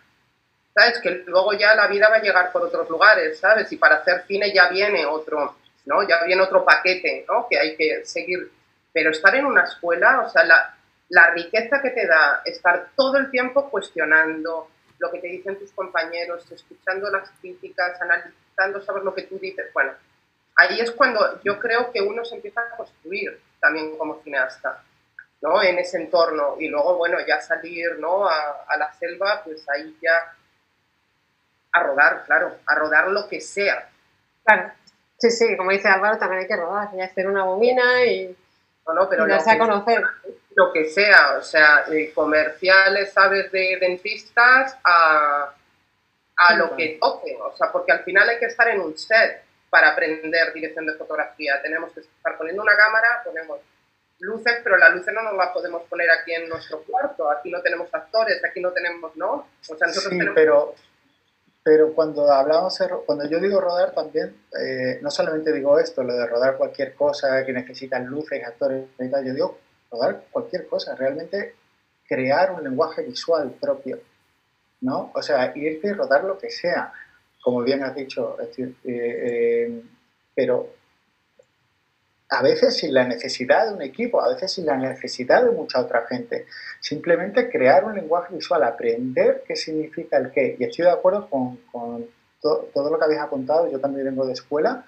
¿Sabes? Que luego ya la vida va a llegar por otros lugares, ¿sabes? Y para hacer cine ya viene otro, ¿no? Ya viene otro paquete, ¿no? Que hay que seguir. Pero estar en una escuela, o sea, la, la riqueza que te da estar todo el tiempo cuestionando lo que te dicen tus compañeros, escuchando las críticas, analizando, saber lo que tú dices. Bueno, ahí es cuando yo creo que uno se empieza a construir también como cineasta. ¿no? En ese entorno. Y luego, bueno, ya salir, ¿no? A, a, la selva, pues ahí ya a rodar, claro, a rodar lo que sea. Claro. Sí, sí, como dice Álvaro, también hay que rodar, y hacer una bobina y, no, no, pero darse a conocer. Lo que sea, o sea, comerciales, ¿sabes? De dentistas a, a lo que toque, o sea, porque al final hay que estar en un set para aprender dirección de fotografía. Tenemos que estar poniendo una cámara, ponemos luces, pero las luces no nos las podemos poner aquí en nuestro cuarto. Aquí no tenemos actores, aquí no tenemos, ¿no? O sea, nosotros sí, pero, pero cuando hablamos, cuando yo digo rodar también, eh, no solamente digo esto, lo de rodar cualquier cosa que necesitan luces, actores y tal, yo digo rodar cualquier cosa, realmente crear un lenguaje visual propio, ¿no? O sea, irte y rodar lo que sea, como bien has dicho, eh, eh, pero a veces sin la necesidad de un equipo, a veces sin la necesidad de mucha otra gente. Simplemente crear un lenguaje visual, aprender qué significa el qué. Y estoy de acuerdo con, todo lo que habéis apuntado, yo también vengo de escuela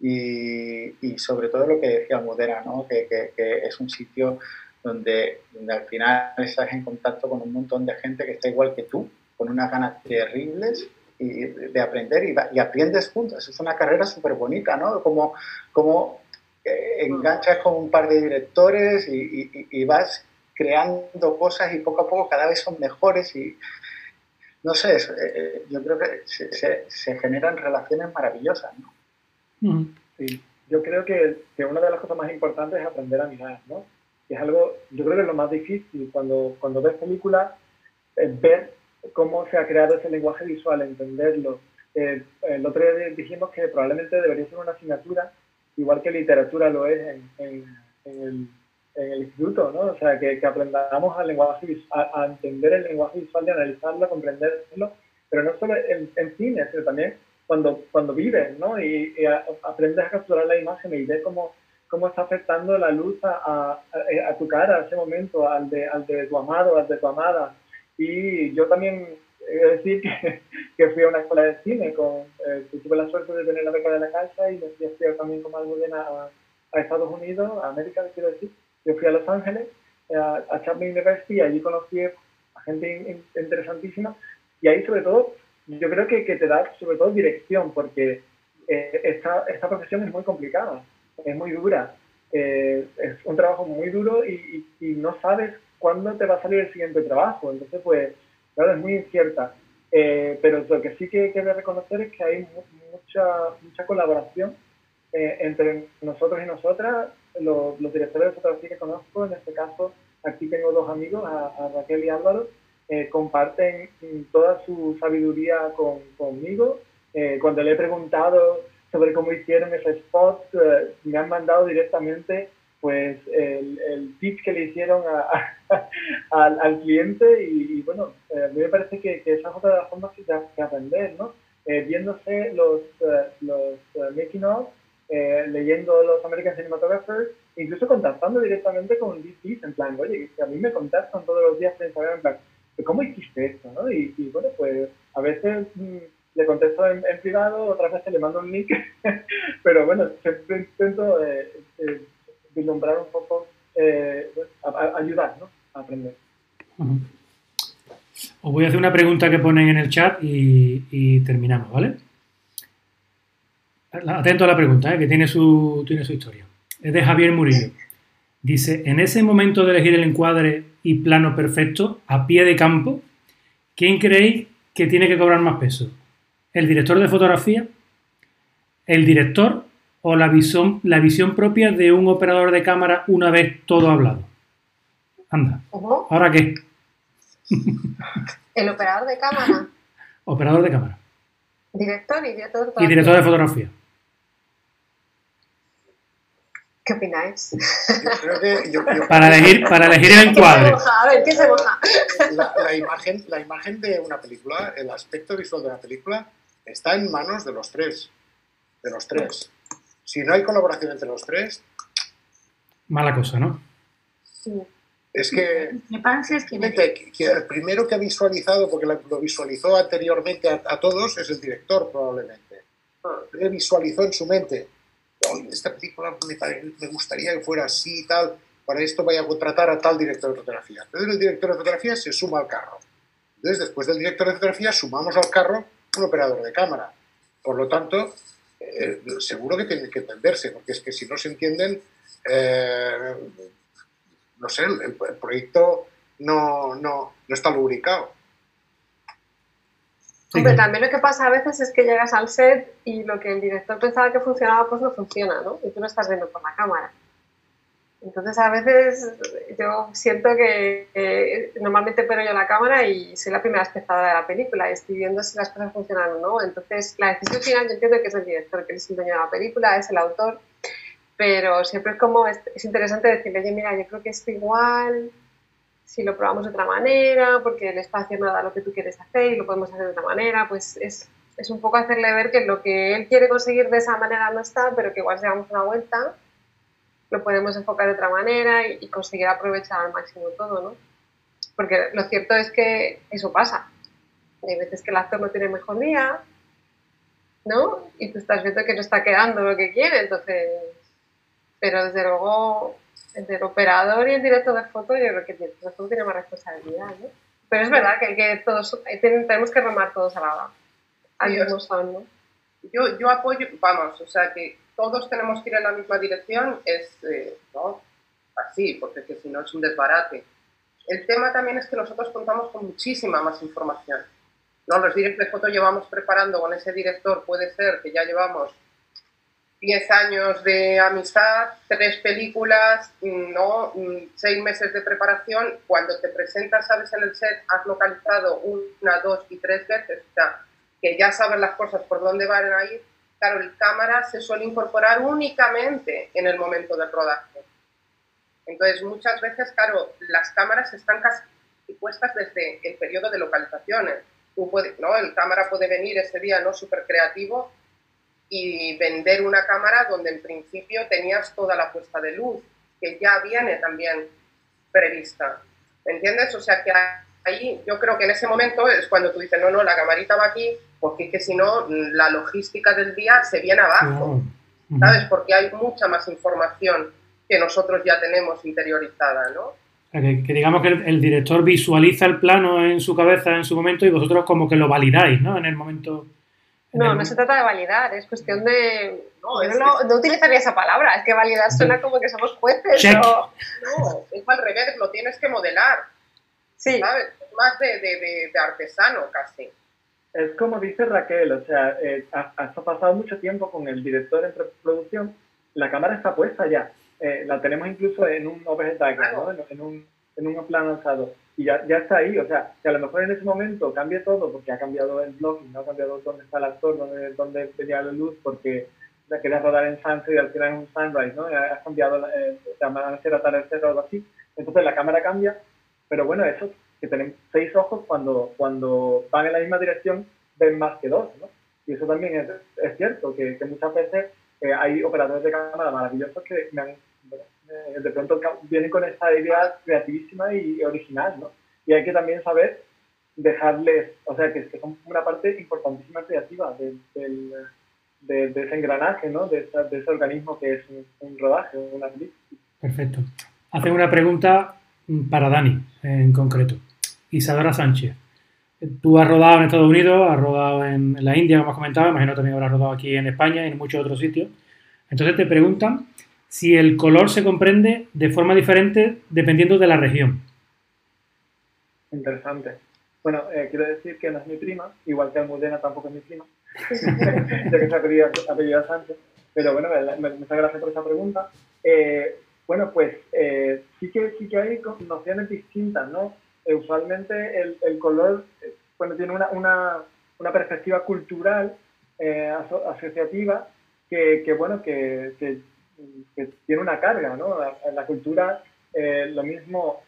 y, sobre todo lo que decía Almudena, ¿no? que, es un sitio donde, al final estás en contacto con un montón de gente que está igual que tú, con unas ganas terribles y de aprender y, aprendes juntos. Es una carrera súper bonita, ¿no? Como, como enganchas con un par de directores y, vas creando cosas y poco a poco cada vez son mejores y no sé, eh, yo creo que se, generan relaciones maravillosas. ¿no? Yo creo que, que, una de las cosas más importantes es aprender a mirar, ¿no? es algo, yo creo que es lo más difícil cuando, cuando ves películas, es ver cómo se ha creado ese lenguaje visual, entenderlo. Eh, el otro día dijimos que probablemente debería ser una asignatura igual que literatura lo es en, en, el, en el, instituto, ¿no? O sea, que, que aprendamos al lenguaje, a, a, entender el lenguaje visual, de analizarlo, comprenderlo, pero no solo en, en cine, sino también cuando, cuando vives, ¿no? Y, aprendes a capturar la imagen y ves cómo, cómo está afectando la luz a, a, tu cara, a ese momento, al de, al de tu amado, al de tu amada. Y yo también de decir que, que, fui a una escuela de cine, con, eh, tuve la suerte de tener la beca de la casa y me fui a estudiar también algo a, a Estados Unidos, a América, quiero decir. Yo fui a Los Ángeles, eh, a, a Chapman University, y allí conocí a gente interesantísima. Y ahí, sobre todo, yo creo que, que te da, sobre todo, dirección, porque eh, esta, esta profesión es muy complicada, es muy dura. Eh, es un trabajo muy duro y, y, y no sabes cuándo te va a salir el siguiente trabajo. Entonces, pues, claro, es muy incierta. Eh, pero lo que sí que quiero reconocer es que hay mucha, mucha colaboración eh, entre nosotros y nosotras, los, los, directores de fotografía que conozco, en este caso aquí tengo dos amigos, a, Raquel y Álvaro, eh, comparten toda su sabiduría con, conmigo. cuando le he preguntado sobre cómo hicieron ese spot, me han mandado directamente pues el, el pitch que le hicieron a, al, al, cliente y, bueno, eh, a mí me parece que, que, esa es otra de las formas que, que aprender, ¿no? Eh, viéndose los, uh, los uh, making of, eh, leyendo los American Cinematographers, incluso contactando directamente con DCs, en plan, oye, a mí me contactan todos los días en Instagram, en plan, ¿cómo hiciste esto? ¿no? Y, bueno, pues a veces mm, le contesto en, privado, otras veces le mando un link, pero bueno, intento eh, eh, vislumbrar un poco, eh, ayudar ¿no? a aprender. Os voy a hacer una pregunta que ponen en el chat y, terminamos, ¿vale? Atento a la pregunta, que tiene su, tiene su historia. Es de Javier Murillo. Dice, en ese momento de elegir el encuadre y plano perfecto, a pie de campo, ¿quién creéis que tiene que cobrar más peso? ¿El director de fotografía? ¿El director? ¿O la visión, la visión propia de un operador de cámara una vez todo hablado? Anda. ¿Ahora qué? ¿El operador de cámara? Operador de cámara. Director y director de Y director de fotografía. ¿Qué opináis? para, elegir, para elegir el encuadre. A ver, ¿qué se moja? La, imagen, la imagen de una película, el aspecto visual de la película, está en manos de los tres. De los tres. Si no hay colaboración entre los tres. Mala cosa, ¿no? Sí. Es que, Me parece que... que, el primero que ha visualizado, porque lo visualizó anteriormente a, todos, es el director probablemente. Le visualizó en su mente esta película me, gustaría que fuera así y tal, para esto voy a contratar a tal director de fotografía. Entonces el director de fotografía se suma al carro. Entonces después del director de fotografía sumamos al carro un operador de cámara. Por lo tanto, eh, seguro que tienen que entenderse, porque es que si no se entienden, eh, no sé, el, proyecto no, no, no está lubricado. Hombre, también lo que pasa a veces es que llegas al set y lo que el director pensaba que funcionaba, pues no funciona, ¿no? Y tú lo estás viendo por la cámara. Entonces a veces yo siento que normalmente pero yo la cámara y soy la primera espectadora de la película y estoy viendo si las cosas funcionan o no. Entonces la decisión final yo entiendo que es el director, que es el dueño de la película, es el autor, pero siempre es como, es, es interesante decirle, oye, mira, yo creo que esto igual, si lo probamos de otra manera, porque el espacio no da lo que tú quieres hacer y lo podemos hacer de otra manera, pues es, es un poco hacerle ver que lo que él quiere conseguir de esa manera no está, pero que igual si damos una vuelta, lo podemos enfocar de otra manera y, conseguir aprovechar al máximo todo, ¿no? Porque lo cierto es que eso pasa. Hay veces que el actor no tiene mejor día, ¿no? Y tú estás viendo que no está quedando lo que quiere, entonces... Pero desde luego entre el operador y el director de foto, yo creo que el director de foto tiene más responsabilidad, ¿no? Pero es verdad que, que todos, tenemos que remar todos a la al son, ¿no? Yo, yo apoyo, vamos, o sea que todos tenemos que ir en la misma dirección, es, eh, ¿no? Así, porque que si no es un desbarate. El tema también es que nosotros contamos con muchísima más información. ¿no? Los directores de foto llevamos preparando con ese director, puede ser que ya llevamos 10 años de amistad, tres películas, ¿no? seis meses de preparación. Cuando te presentas, sabes, en el set, has localizado una, dos y tres veces, o sea, que ya sabes las cosas por dónde van a ir. Claro, el cámara se suele incorporar únicamente en el momento del rodaje. Entonces, muchas veces, claro, las cámaras están casi puestas desde el periodo de localizaciones. Tú puedes, ¿no? El cámara puede venir ese día no súper creativo y vender una cámara donde en principio tenías toda la puesta de luz, que ya viene también prevista. ¿Me entiendes? O sea que ahí yo creo que en ese momento es cuando tú dices, no, no, la camarita va aquí, porque es que si no, la logística del día se viene abajo. ¿Sabes? Porque hay mucha más información que nosotros ya tenemos interiorizada, ¿no? que, digamos que el, director visualiza el plano en su cabeza en su momento y vosotros como que lo validáis, ¿no? En el momento. No, no se trata de validar, es cuestión de... No, no, utilizaría esa palabra, es que validar suena como que somos jueces. No, es al revés, lo tienes que modelar. Sí. ¿Sabes? Es más de, de, de, artesano casi. Es como dice Raquel, o sea, eh, ha, pasado mucho tiempo con el director en producción, la cámara está puesta ya, eh, la tenemos incluso en un overhead diagram, ¿no? en, un, en un plano alzado y ya, ya está ahí. O sea, que a lo mejor en ese momento cambie todo porque ha cambiado el blocking, no ha cambiado dónde está el actor, dónde, dónde tenía la luz, porque la querías rodar en sunset y al final es un sunrise, ¿no? Ha cambiado la, eh, amanecer, atardecer o algo así. Entonces la cámara cambia, pero bueno, eso, que tenemos seis ojos cuando, cuando van en la misma dirección ven más que dos, ¿no? Y eso también es, es cierto, que, que muchas veces eh, hay operadores de cámara maravillosos que me han de pronto vienen con esta idea creativísima y original, ¿no? Y hay que también saber dejarles, o sea, que, que son una parte importantísima creativa del, de, ese engranaje, ¿no? De, ese organismo que es un, rodaje, una película. Perfecto. Hace una pregunta para Dani en concreto. Isadora Sánchez. Tú has rodado en Estados Unidos, has rodado en la India, como has comentado, imagino también habrás rodado aquí en España y en muchos otros sitios. Entonces te preguntan si el color se comprende de forma diferente dependiendo de la región. Interesante. Bueno, eh, quiero decir que no es mi prima, igual que Almudena tampoco es mi prima, ya que se ha apellido Sánchez. Pero bueno, muchas gracias por esa pregunta. Eh, bueno, pues eh, sí, que, sí que hay nociones distintas, ¿no? usualmente el, el color, bueno, tiene una, una, una perspectiva cultural asociativa que, que bueno, que, que, tiene una carga, ¿no? La, la cultura, lo mismo,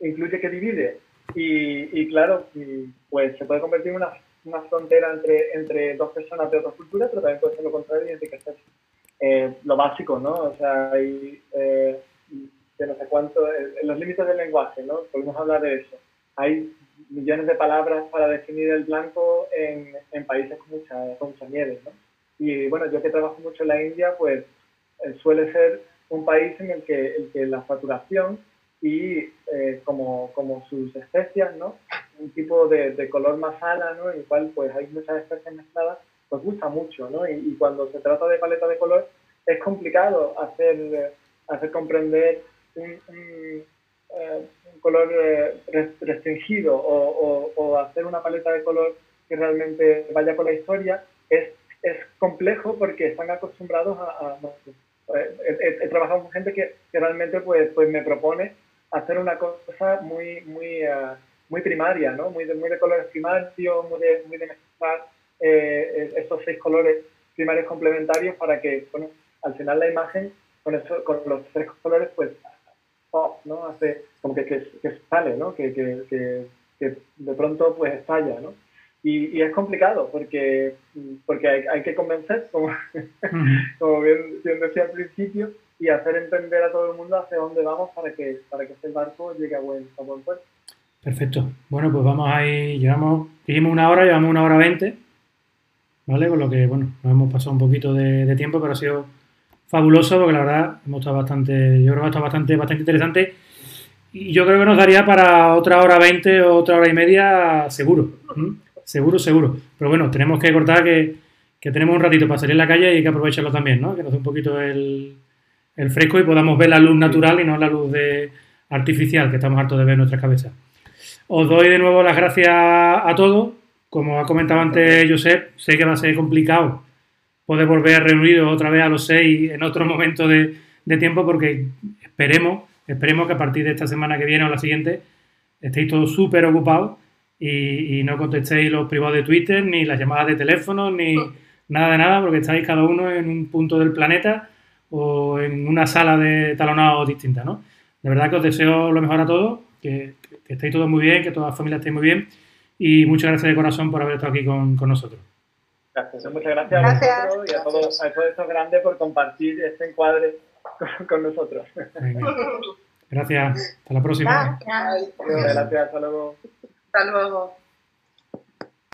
incluye que divide y, claro, pues se puede convertir en una, una, frontera entre, entre dos personas de otras culturas, pero también puede ser lo contrario y enriquecer eh, lo básico, ¿no? O sea, hay eh, no sé cuánto, eh, los límites del lenguaje, ¿no? Podemos hablar de eso. Hay millones de palabras para definir el blanco en, en países con mucha, con mucha nieve, ¿no? Y bueno, yo que trabajo mucho en la India, pues eh, suele ser un país en el que, el que la saturación y eh, como, como, sus especias, ¿no? Un tipo de, de color más ala, ¿no? En el cual pues hay muchas especies mezcladas, pues gusta mucho, ¿no? Y, cuando se trata de paleta de color es complicado hacer, hacer comprender un, un, eh, color eh, restringido o, o, hacer una paleta de color que realmente vaya con la historia. Es, es complejo porque están acostumbrados a... he, trabajado con gente que, que realmente pues, pues me propone hacer una cosa muy, muy, uh, muy primaria, ¿no? Muy de, muy de colores primarios, muy de, muy de mezclar eh, estos seis colores primarios complementarios para que, bueno, al final la imagen con, eso, con los tres colores, pues, pop, ¿no? Hace como que, que, que sale, ¿no? Que, que, que, de pronto, pues, estalla, ¿no? Y, y, es complicado porque, porque hay, hay que convencer, como, como bien, bien decía al principio, y hacer entender a todo el mundo hacia dónde vamos para que, para que este barco llegue a buen, a buen puerto. Perfecto. Bueno, pues vamos ahí, llevamos, dijimos una hora, llevamos una hora veinte, ¿vale? Con lo que, bueno, nos hemos pasado un poquito de, tiempo, pero ha sido fabuloso porque la verdad hemos estado bastante, yo creo que ha estado bastante, bastante interesante y yo creo que nos daría para otra hora veinte o otra hora y media seguro, seguro, seguro. Pero bueno, tenemos que cortar que, que tenemos un ratito para salir en la calle y que aprovecharlo también, ¿no? Que nos dé un poquito el, el fresco y podamos ver la luz natural y no la luz de, artificial que estamos hartos de ver en nuestras cabezas. Os doy de nuevo las gracias a todos. Como ha comentado antes Josep, sé que va a ser complicado poder volver reunidos otra vez a los seis en otro momento de, tiempo porque esperemos, esperemos que a partir de esta semana que viene o la siguiente estéis todos súper ocupados y, y, no contestéis los privados de Twitter, ni las llamadas de teléfono, ni nada de nada, porque estáis cada uno en un punto del planeta o en una sala de talonado distinta, ¿no? De verdad que os deseo lo mejor a todos, que, que estéis todos muy bien, que toda la familia esté muy bien y muchas gracias de corazón por haber estado aquí con, con nosotros. Gracias, muchas gracias, a vosotros y a todos, a todos estos grandes por compartir este encuadre con, nosotros. Gracias, hasta la próxima. Gracias, hasta luego. Hasta luego.